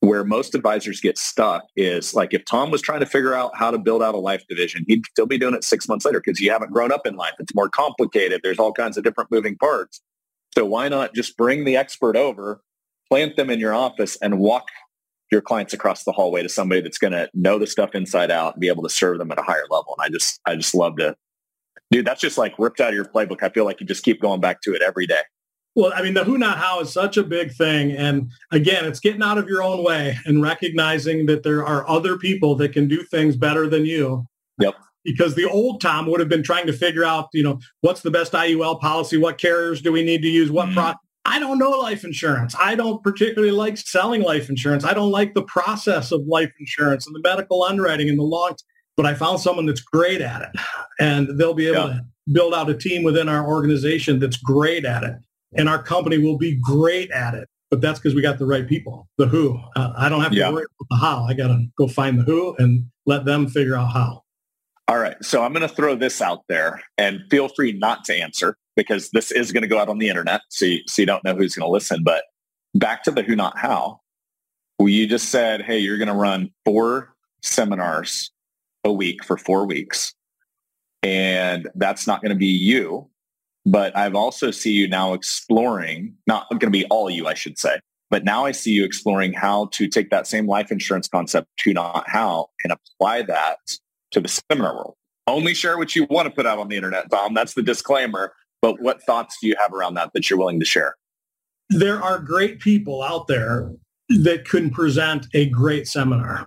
where most advisors get stuck is like if Tom was trying to figure out how to build out a life division, he'd still be doing it six months later because you haven't grown up in life. It's more complicated. There's all kinds of different moving parts. So why not just bring the expert over, plant them in your office and walk your clients across the hallway to somebody that's going to know the stuff inside out and be able to serve them at a higher level. And I just, I just love to, dude, that's just like ripped out of your playbook. I feel like you just keep going back to it every day. Well, I mean, the who not how is such a big thing. And again, it's getting out of your own way and recognizing that there are other people that can do things better than you. Yep. Because the old Tom would have been trying to figure out, you know, what's the best IUL policy? What carriers do we need to use? What mm-hmm. pro- I don't know life insurance. I don't particularly like selling life insurance. I don't like the process of life insurance and the medical underwriting and the long, but I found someone that's great at it and they'll be able yeah. to build out a team within our organization that's great at it. And our company will be great at it. But that's because we got the right people, the who. Uh, I don't have to yeah. worry about the how. I got to go find the who and let them figure out how. All right. So I'm going to throw this out there and feel free not to answer because this is going to go out on the internet. So you, so you don't know who's going to listen. But back to the who, not how. You just said, hey, you're going to run four seminars a week for four weeks. And that's not going to be you. But I've also see you now exploring, not going to be all you, I should say, but now I see you exploring how to take that same life insurance concept to not how and apply that to the seminar world. Only share what you want to put out on the internet, Tom. That's the disclaimer. But what thoughts do you have around that that you're willing to share? There are great people out there that can present a great seminar.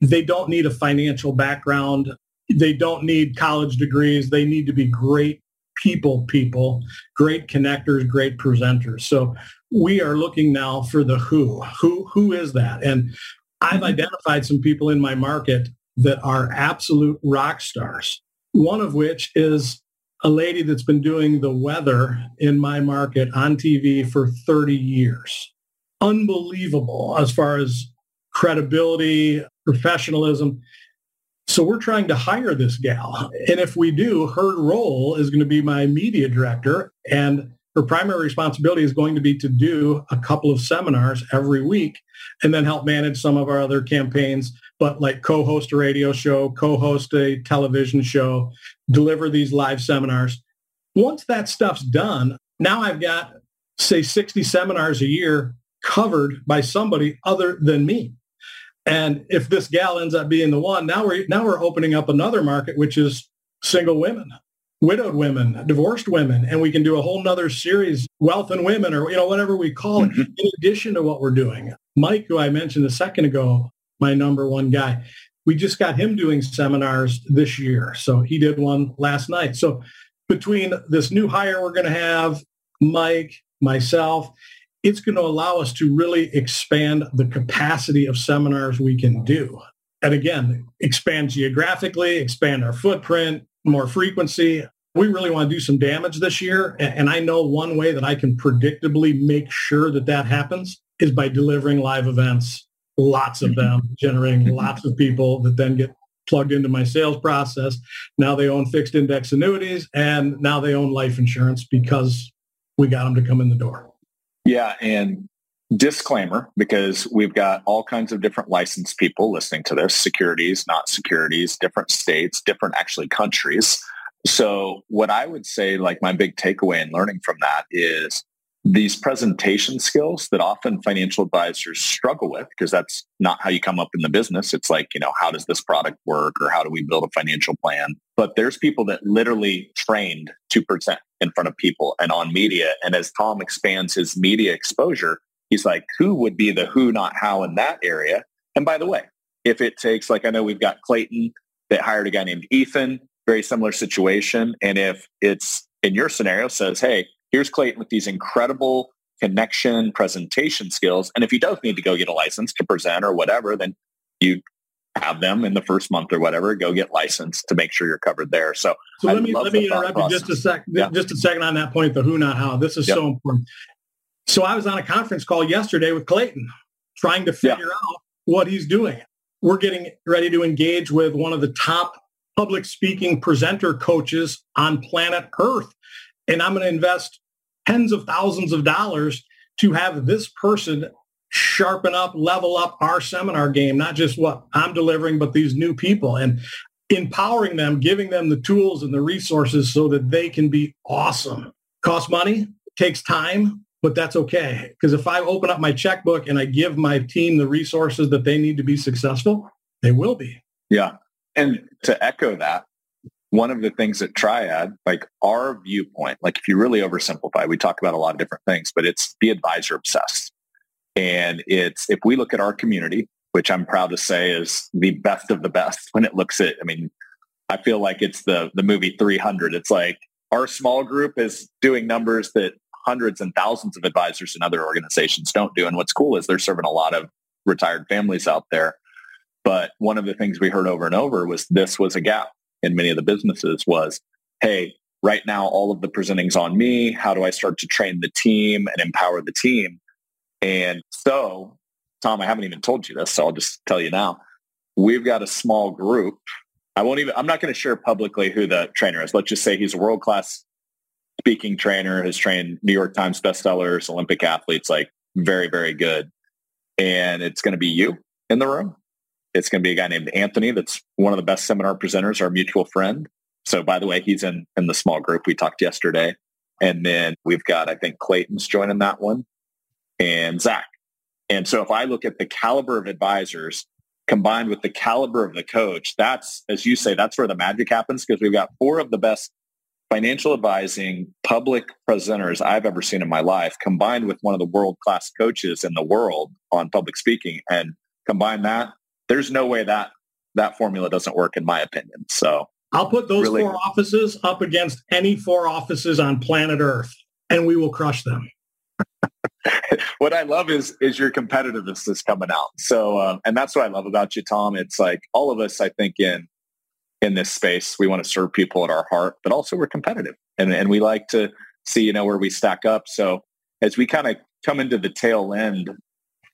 They don't need a financial background. They don't need college degrees. They need to be great people, people, great connectors, great presenters. So we are looking now for the who. Who who is that? And I've mm-hmm. identified some people in my market that are absolute rock stars. One of which is a lady that's been doing the weather in my market on TV for 30 years. Unbelievable as far as credibility, professionalism. So we're trying to hire this gal. And if we do, her role is going to be my media director. And her primary responsibility is going to be to do a couple of seminars every week and then help manage some of our other campaigns, but like co-host a radio show, co-host a television show, deliver these live seminars. Once that stuff's done, now I've got, say, 60 seminars a year covered by somebody other than me. And if this gal ends up being the one, now we're now we're opening up another market, which is single women widowed women, divorced women, and we can do a whole nother series, wealth and women, or you know whatever we call it, mm-hmm. in addition to what we're doing. Mike, who I mentioned a second ago, my number one guy, we just got him doing seminars this year. So he did one last night. So between this new hire we're going to have, Mike, myself, it's going to allow us to really expand the capacity of seminars we can do. And again, expand geographically, expand our footprint, more frequency we really want to do some damage this year. And I know one way that I can predictably make sure that that happens is by delivering live events, lots of them, mm-hmm. generating mm-hmm. lots of people that then get plugged into my sales process. Now they own fixed index annuities and now they own life insurance because we got them to come in the door. Yeah. And disclaimer, because we've got all kinds of different licensed people listening to this, securities, not securities, different states, different actually countries. So what I would say, like my big takeaway in learning from that is these presentation skills that often financial advisors struggle with because that's not how you come up in the business. It's like, you know, how does this product work or how do we build a financial plan? But there's people that literally trained to present in front of people and on media. And as Tom expands his media exposure, he's like, who would be the who, not how in that area? And by the way, if it takes, like I know we've got Clayton that hired a guy named Ethan very similar situation. And if it's in your scenario says, hey, here's Clayton with these incredible connection presentation skills. And if he does need to go get a license to present or whatever, then you have them in the first month or whatever, go get licensed to make sure you're covered there. So, so let me let me interrupt you just a sec, yeah. just a second on that point, the who not how. This is yep. so important. So I was on a conference call yesterday with Clayton trying to figure out what he's doing. We're getting ready to engage with one of the top public speaking presenter coaches on planet Earth. And I'm going to invest tens of thousands of dollars to have this person sharpen up, level up our seminar game, not just what I'm delivering, but these new people and empowering them, giving them the tools and the resources so that they can be awesome. Costs money? takes time, but that's okay. Because if I open up my checkbook and I give my team the resources that they need to be successful, they will be. Yeah. And to echo that, one of the things at Triad, like our viewpoint, like if you really oversimplify, we talk about a lot of different things, but it's be advisor obsessed. And it's, if we look at our community, which I'm proud to say is the best of the best when it looks at, I mean, I feel like it's the, the movie 300. It's like our small group is doing numbers that hundreds and thousands of advisors in other organizations don't do. And what's cool is they're serving a lot of retired families out there. But one of the things we heard over and over was this was a gap in many of the businesses was, hey, right now all of the presenting's on me. How do I start to train the team and empower the team? And so, Tom, I haven't even told you this, so I'll just tell you now. We've got a small group. I won't even, I'm not going to share publicly who the trainer is. Let's just say he's a world-class speaking trainer, has trained New York Times bestsellers, Olympic athletes, like very, very good. And it's going to be you in the room. It's going to be a guy named Anthony that's one of the best seminar presenters, our mutual friend. So by the way, he's in, in the small group we talked yesterday. And then we've got, I think Clayton's joining that one and Zach. And so if I look at the caliber of advisors combined with the caliber of the coach, that's, as you say, that's where the magic happens because we've got four of the best financial advising public presenters I've ever seen in my life combined with one of the world-class coaches in the world on public speaking and combine that there's no way that that formula doesn't work in my opinion. So I'll put those really, four offices up against any four offices on planet Earth and we will crush them. what I love is is your competitiveness is coming out. So um, and that's what I love about you, Tom. It's like all of us, I think, in in this space, we want to serve people at our heart, but also we're competitive and, and we like to see, you know, where we stack up. So as we kind of come into the tail end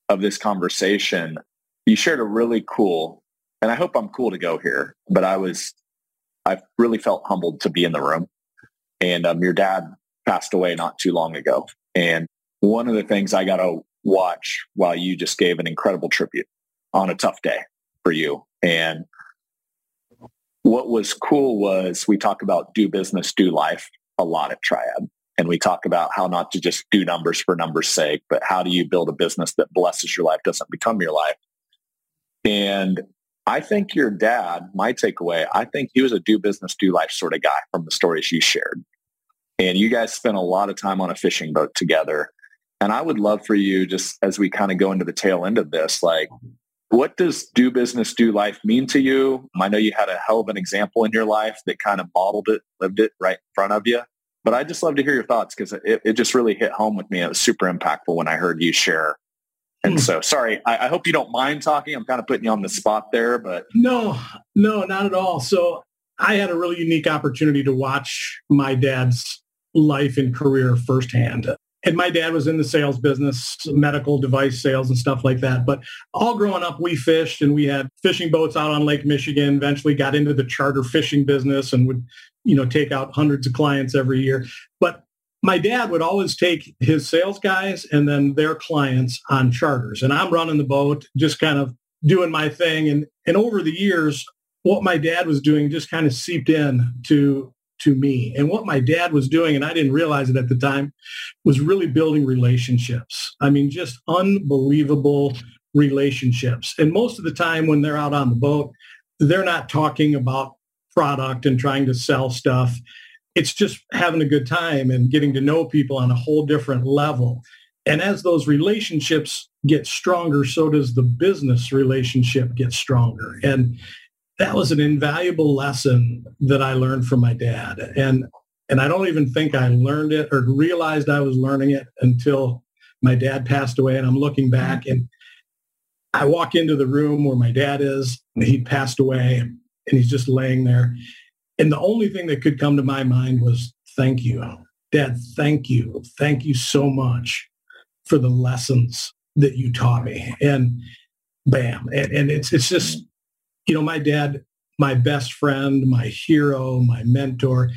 of this conversation, you shared a really cool, and I hope I'm cool to go here, but I was, I really felt humbled to be in the room. And um, your dad passed away not too long ago. And one of the things I got to watch while you just gave an incredible tribute on a tough day for you. And what was cool was we talk about do business, do life a lot at Triad. And we talk about how not to just do numbers for numbers sake, but how do you build a business that blesses your life, doesn't become your life. And I think your dad, my takeaway, I think he was a do business, do life sort of guy from the stories you shared. And you guys spent a lot of time on a fishing boat together. And I would love for you, just as we kind of go into the tail end of this, like, what does do business, do life mean to you? I know you had a hell of an example in your life that kind of modeled it, lived it right in front of you. But I just love to hear your thoughts because it, it just really hit home with me. It was super impactful when I heard you share and hmm. so, sorry, I, I, hope you don't mind talking. I'm kind of putting you on the spot there, but no, no, not at all. So, I had a really unique opportunity to watch my dad's life and career firsthand. And my dad was in the sales business, medical device sales and stuff like that. But all growing up, we fished and we had fishing boats out on Lake Michigan. Eventually got into the charter fishing business and would, you know, take out hundreds of clients every year. But my dad would always take his sales guys and then their clients on charters. And I'm running the boat, just kind of doing my thing. And, and over the years, what my dad was doing just kind of seeped in to, to me. And what my dad was doing, and I didn't realize it at the time, was really building relationships. I mean, just unbelievable relationships. And most of the time when they're out on the boat, they're not talking about product and trying to sell stuff it's just having a good time and getting to know people on a whole different level. And as those relationships get stronger, so does the business relationship get stronger. And that was an invaluable lesson that I learned from my dad. And and I don't even think I learned it or realized I was learning it until my dad passed away. And I'm looking back and I walk into the room where my dad is. He passed away and he's just laying there. And the only thing that could come to my mind was, thank you, Dad, thank you. Thank you so much for the lessons that you taught me. And bam. And, and it's, it's just, you know, my dad, my best friend, my hero, my mentor.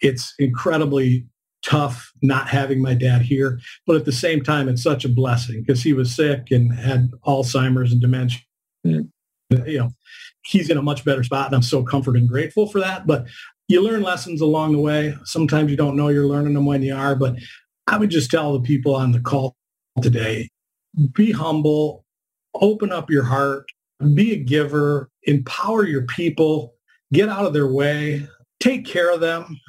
It's incredibly tough not having my dad here. But at the same time, it's such a blessing because he was sick and had Alzheimer's and dementia. Mm. You know, he's in a much better spot and I'm so comforted and grateful for that. But you learn lessons along the way. Sometimes you don't know you're learning them when you are, but I would just tell the people on the call today, be humble, open up your heart, be a giver, empower your people, get out of their way, take care of them,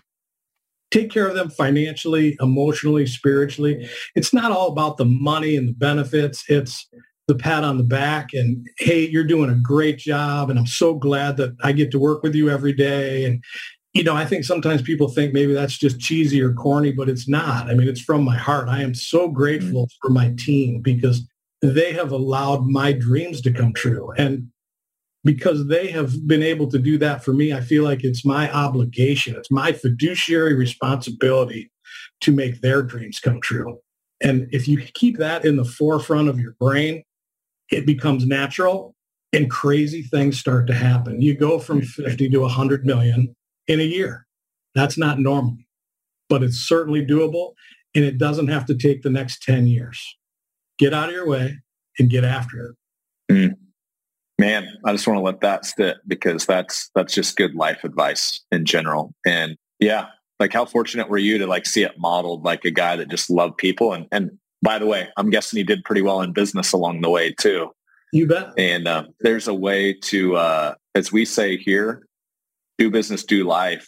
take care of them financially, emotionally, spiritually. It's not all about the money and the benefits. It's the pat on the back and, hey, you're doing a great job. And I'm so glad that I get to work with you every day. And, you know, I think sometimes people think maybe that's just cheesy or corny, but it's not. I mean, it's from my heart. I am so grateful for my team because they have allowed my dreams to come true. And because they have been able to do that for me, I feel like it's my obligation. It's my fiduciary responsibility to make their dreams come true. And if you keep that in the forefront of your brain, it becomes natural and crazy things start to happen. You go from 50 to 100 million in a year. That's not normal, but it's certainly doable and it doesn't have to take the next 10 years. Get out of your way and get after it. Mm. Man, I just want to let that sit because that's that's just good life advice in general. And yeah, like how fortunate were you to like see it modeled like a guy that just loved people and and by the way, I'm guessing he did pretty well in business along the way too. You bet. And uh, there's a way to, uh, as we say here, do business, do life.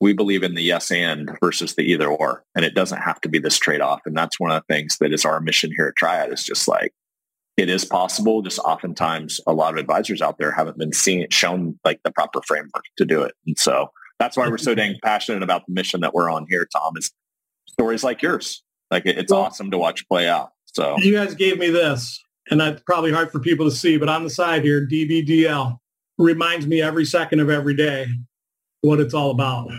We believe in the yes and versus the either or, and it doesn't have to be this trade off. And that's one of the things that is our mission here at Triad is just like it is possible. Just oftentimes, a lot of advisors out there haven't been seeing it shown like the proper framework to do it, and so that's why we're so dang passionate about the mission that we're on here. Tom is stories like yours like it's well, awesome to watch play out. So you guys gave me this, and that's probably hard for people to see, but on the side here, DBDL reminds me every second of every day what it's all about.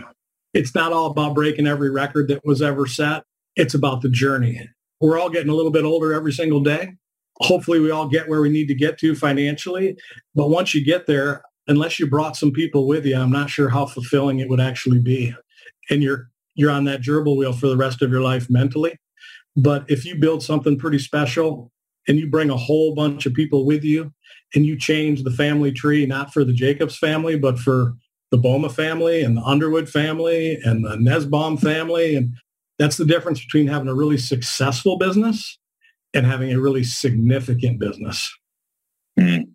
It's not all about breaking every record that was ever set. It's about the journey. We're all getting a little bit older every single day. Hopefully we all get where we need to get to financially. But once you get there, unless you brought some people with you, I'm not sure how fulfilling it would actually be. And you're you're on that gerbil wheel for the rest of your life mentally. But if you build something pretty special and you bring a whole bunch of people with you and you change the family tree, not for the Jacobs family, but for the Boma family and the Underwood family and the Nesbaum family. And that's the difference between having a really successful business and having a really significant business. Mm.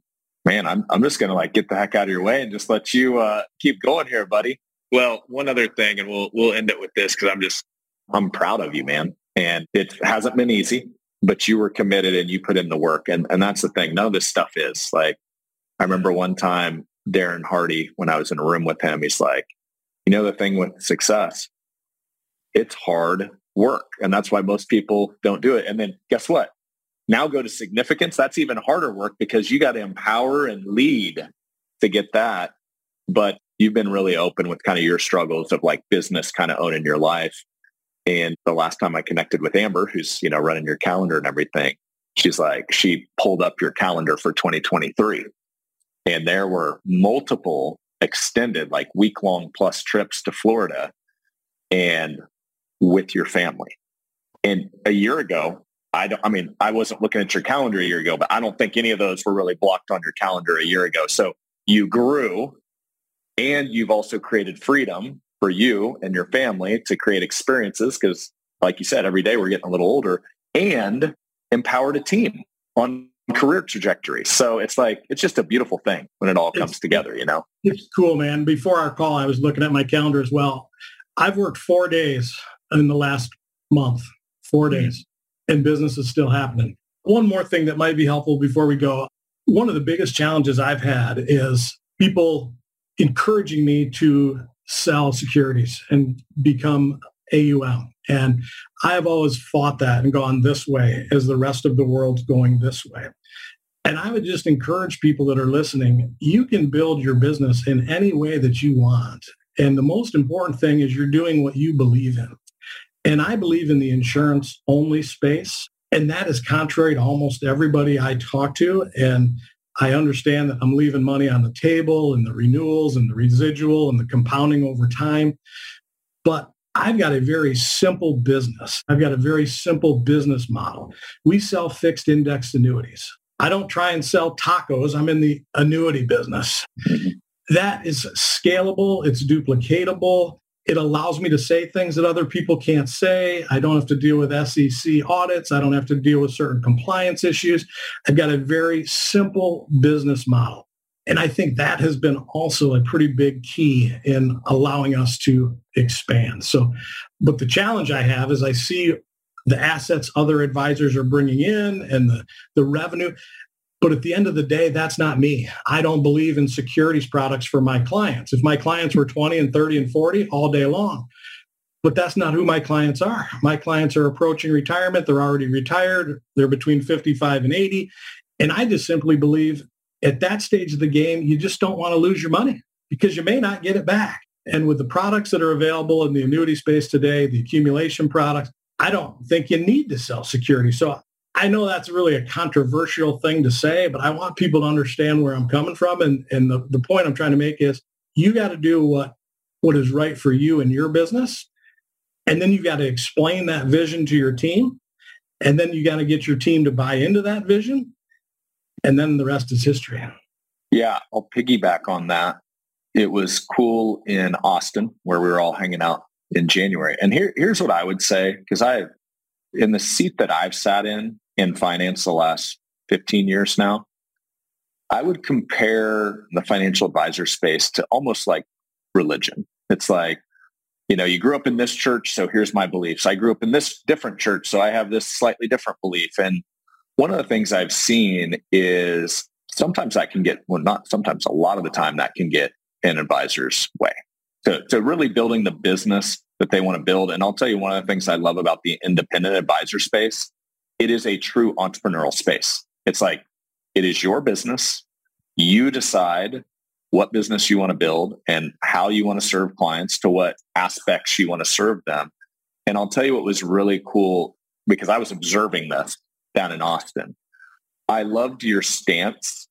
Man, I'm, I'm just going to like get the heck out of your way and just let you uh, keep going here, buddy. Well, one other thing, and we'll we'll end it with this because I'm just I'm proud of you, man. And it hasn't been easy, but you were committed and you put in the work. And and that's the thing. None of this stuff is like I remember one time Darren Hardy, when I was in a room with him, he's like, you know the thing with success, it's hard work. And that's why most people don't do it. And then guess what? Now go to significance. That's even harder work because you got to empower and lead to get that. But you've been really open with kind of your struggles of like business kind of owning your life. And the last time I connected with Amber, who's, you know, running your calendar and everything, she's like, she pulled up your calendar for 2023. And there were multiple extended, like week long plus trips to Florida and with your family. And a year ago, I don't, I mean, I wasn't looking at your calendar a year ago, but I don't think any of those were really blocked on your calendar a year ago. So you grew and you've also created freedom for you and your family to create experiences because, like you said, every day we're getting a little older and empowered a team on career trajectory. So it's like, it's just a beautiful thing when it all comes it's, together, you know? It's cool, man. Before our call, I was looking at my calendar as well. I've worked four days in the last month, 4 mm-hmm. days, and business is still happening. One more thing that might be helpful before we go. One of the biggest challenges I've had is people encouraging me to sell securities and become AUM. And I've always fought that and gone this way as the rest of the world's going this way. And I would just encourage people that are listening, you can build your business in any way that you want. And the most important thing is you're doing what you believe in. And I believe in the insurance only space. And that is contrary to almost everybody I talk to. And I understand that I'm leaving money on the table and the renewals and the residual and the compounding over time. But I've got a very simple business. I've got a very simple business model. We sell fixed indexed annuities. I don't try and sell tacos. I'm in the annuity business. Mm-hmm. That is scalable. It's duplicatable. It allows me to say things that other people can't say. I don't have to deal with SEC audits. I don't have to deal with certain compliance issues. I've got a very simple business model. And I think that has been also a pretty big key in allowing us to expand. So, but the challenge I have is I see the assets other advisors are bringing in and the, the revenue. But at the end of the day, that's not me. I don't believe in securities products for my clients. If my clients were 20 and 30 and 40 all day long, but that's not who my clients are. My clients are approaching retirement. They're already retired. They're between 55 and 80. And I just simply believe at that stage of the game, you just don't want to lose your money because you may not get it back. And with the products that are available in the annuity space today, the accumulation products, I don't think you need to sell security. So I know that's really a controversial thing to say, but I want people to understand where I'm coming from. And, and the, the point I'm trying to make is you got to do what, what is right for you and your business. And then you've got to explain that vision to your team. And then you got to get your team to buy into that vision. And then the rest is history. Yeah, I'll piggyback on that. It was cool in Austin where we were all hanging out in January. And here, here's what I would say, because I, in the seat that I've sat in, in finance the last 15 years now, I would compare the financial advisor space to almost like religion. It's like, you know, you grew up in this church, so here's my beliefs. I grew up in this different church, so I have this slightly different belief. And one of the things I've seen is sometimes that can get, well, not sometimes, a lot of the time that can get an advisor's way to, to really building the business that they want to build. And I'll tell you one of the things I love about the independent advisor space it is a true entrepreneurial space. It's like it is your business. You decide what business you want to build and how you want to serve clients to what aspects you want to serve them. And I'll tell you what was really cool because I was observing this down in Austin. I loved your stance.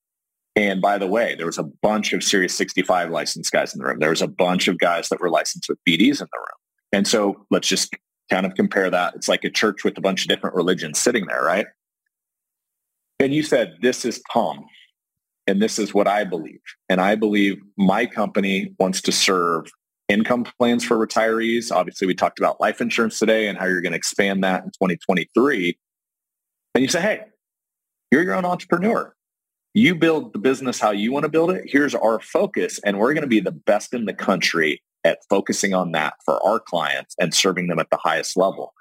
And by the way, there was a bunch of Series 65 licensed guys in the room. There was a bunch of guys that were licensed with BDs in the room. And so let's just kind of compare that. It's like a church with a bunch of different religions sitting there, right? And you said, this is Tom. And this is what I believe. And I believe my company wants to serve income plans for retirees. Obviously, we talked about life insurance today and how you're going to expand that in 2023. And you say, hey, you're your own entrepreneur. You build the business how you want to build it. Here's our focus. And we're going to be the best in the country at focusing on that for our clients and serving them at the highest level.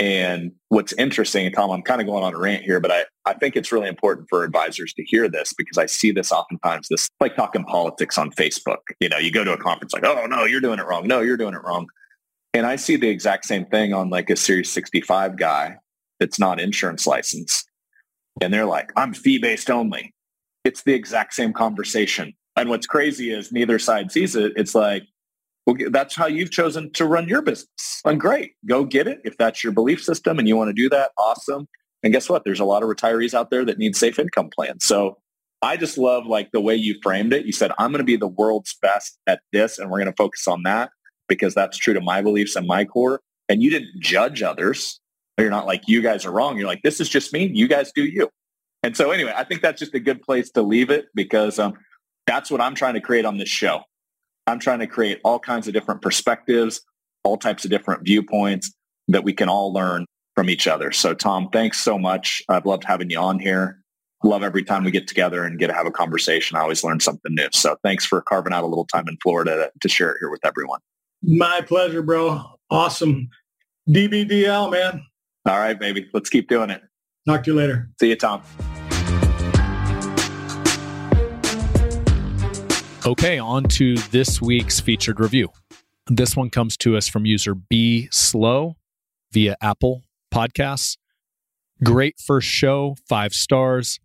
And what's interesting, Tom, I'm kind of going on a rant here, but I, I think it's really important for advisors to hear this because I see this oftentimes, this like talking politics on Facebook. You know, you go to a conference like, oh, no, you're doing it wrong. No, you're doing it wrong. And I see the exact same thing on like a Series 65 guy that's not insurance licensed. And they're like, I'm fee based only. It's the exact same conversation. And what's crazy is neither side sees it. It's like, well, that's how you've chosen to run your business. And great, go get it. If that's your belief system and you want to do that, awesome. And guess what? There's a lot of retirees out there that need safe income plans. So I just love like the way you framed it. You said, I'm going to be the world's best at this and we're going to focus on that because that's true to my beliefs and my core. And you didn't judge others. You're not like, you guys are wrong. You're like, this is just me. You guys do you. And so anyway, I think that's just a good place to leave it because um, that's what I'm trying to create on this show. I'm trying to create all kinds of different perspectives, all types of different viewpoints that we can all learn from each other. So Tom, thanks so much. I've loved having you on here. Love every time we get together and get to have a conversation. I always learn something new. So thanks for carving out a little time in Florida to, to share it here with everyone. My pleasure, bro. Awesome. DBDL, man. All right, baby. Let's keep doing it. Talk to you later. See you, Tom. Okay, on to this week's featured review. This one comes to us from user B Slow via Apple Podcasts. Great first show, five stars.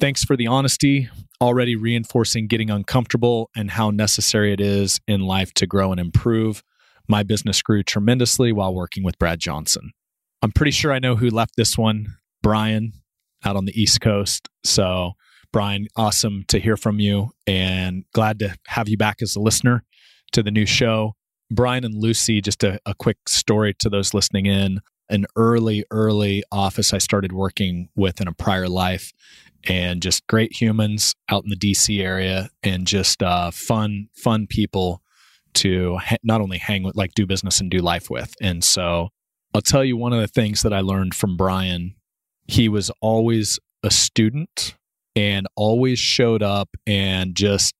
Thanks for the honesty, already reinforcing getting uncomfortable and how necessary it is in life to grow and improve. My business grew tremendously while working with Brad Johnson. I'm pretty sure I know who left this one, Brian, out on the East Coast. So Brian, awesome to hear from you and glad to have you back as a listener to the new show. Brian and Lucy, just a, a quick story to those listening in. An early, early office I started working with in a prior life, and just great humans out in the DC area, and just uh, fun, fun people to ha- not only hang with, like do business and do life with. And so I'll tell you one of the things that I learned from Brian. He was always a student and always showed up and just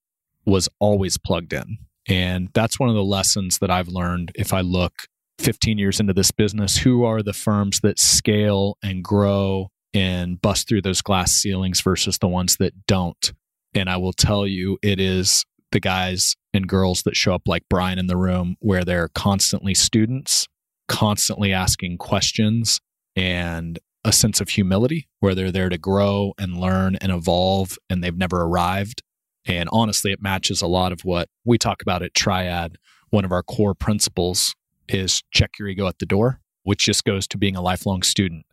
was always plugged in. And that's one of the lessons that I've learned if I look 15 years into this business. Who are the firms that scale and grow and bust through those glass ceilings versus the ones that don't? And I will tell you, it is the guys and girls that show up like Brian in the room, where they're constantly students, constantly asking questions, and a sense of humility, where they're there to grow and learn and evolve, and they've never arrived. And honestly, it matches a lot of what we talk about at Triad. One of our core principles is check your ego at the door, which just goes to being a lifelong student.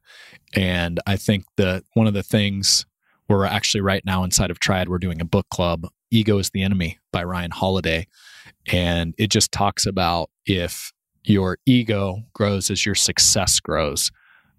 And I think that one of the things we're actually right now inside of Triad, we're doing a book club, Ego is the Enemy by Ryan Holiday. And it just talks about if your ego grows as your success grows,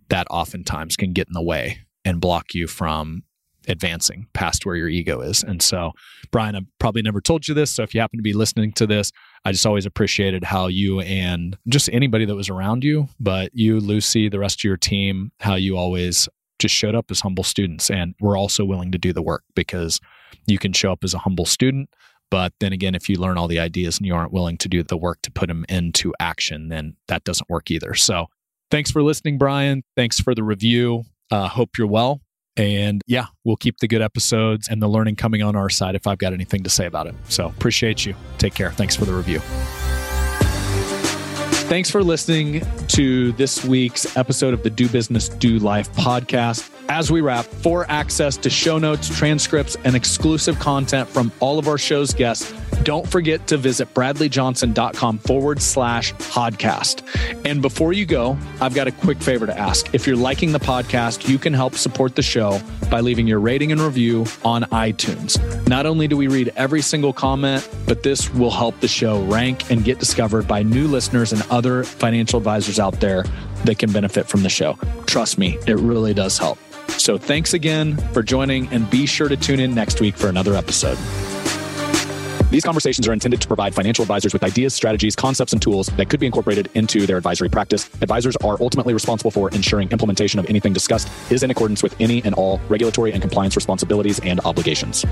that oftentimes can get in the way and block you from advancing past where your ego is. And so, Brian, I've probably never told you this. So if you happen to be listening to this, I just always appreciated how you and just anybody that was around you, but you, Lucy, the rest of your team, how you always just showed up as humble students. And we're also willing to do the work because you can show up as a humble student. But then again, if you learn all the ideas and you aren't willing to do the work to put them into action, then that doesn't work either. So thanks for listening, Brian. Thanks for the review. Uh, hope you're well. And yeah, we'll keep the good episodes and the learning coming on our side if I've got anything to say about it. So appreciate you. Take care. Thanks for the review. Thanks for listening to this week's episode of the Do Business, Do Life podcast. As we wrap, for access to show notes, transcripts, and exclusive content from all of our show's guests, don't forget to visit bradleyjohnson.com forward slash podcast. And before you go, I've got a quick favor to ask. If you're liking the podcast, you can help support the show by leaving your rating and review on iTunes. Not only do we read every single comment, but this will help the show rank and get discovered by new listeners and other financial advisors out there that can benefit from the show. Trust me, it really does help. So thanks again for joining and be sure to tune in next week for another episode. These conversations are intended to provide financial advisors with ideas, strategies, concepts, and tools that could be incorporated into their advisory practice. Advisors are ultimately responsible for ensuring implementation of anything discussed is in accordance with any and all regulatory and compliance responsibilities and obligations.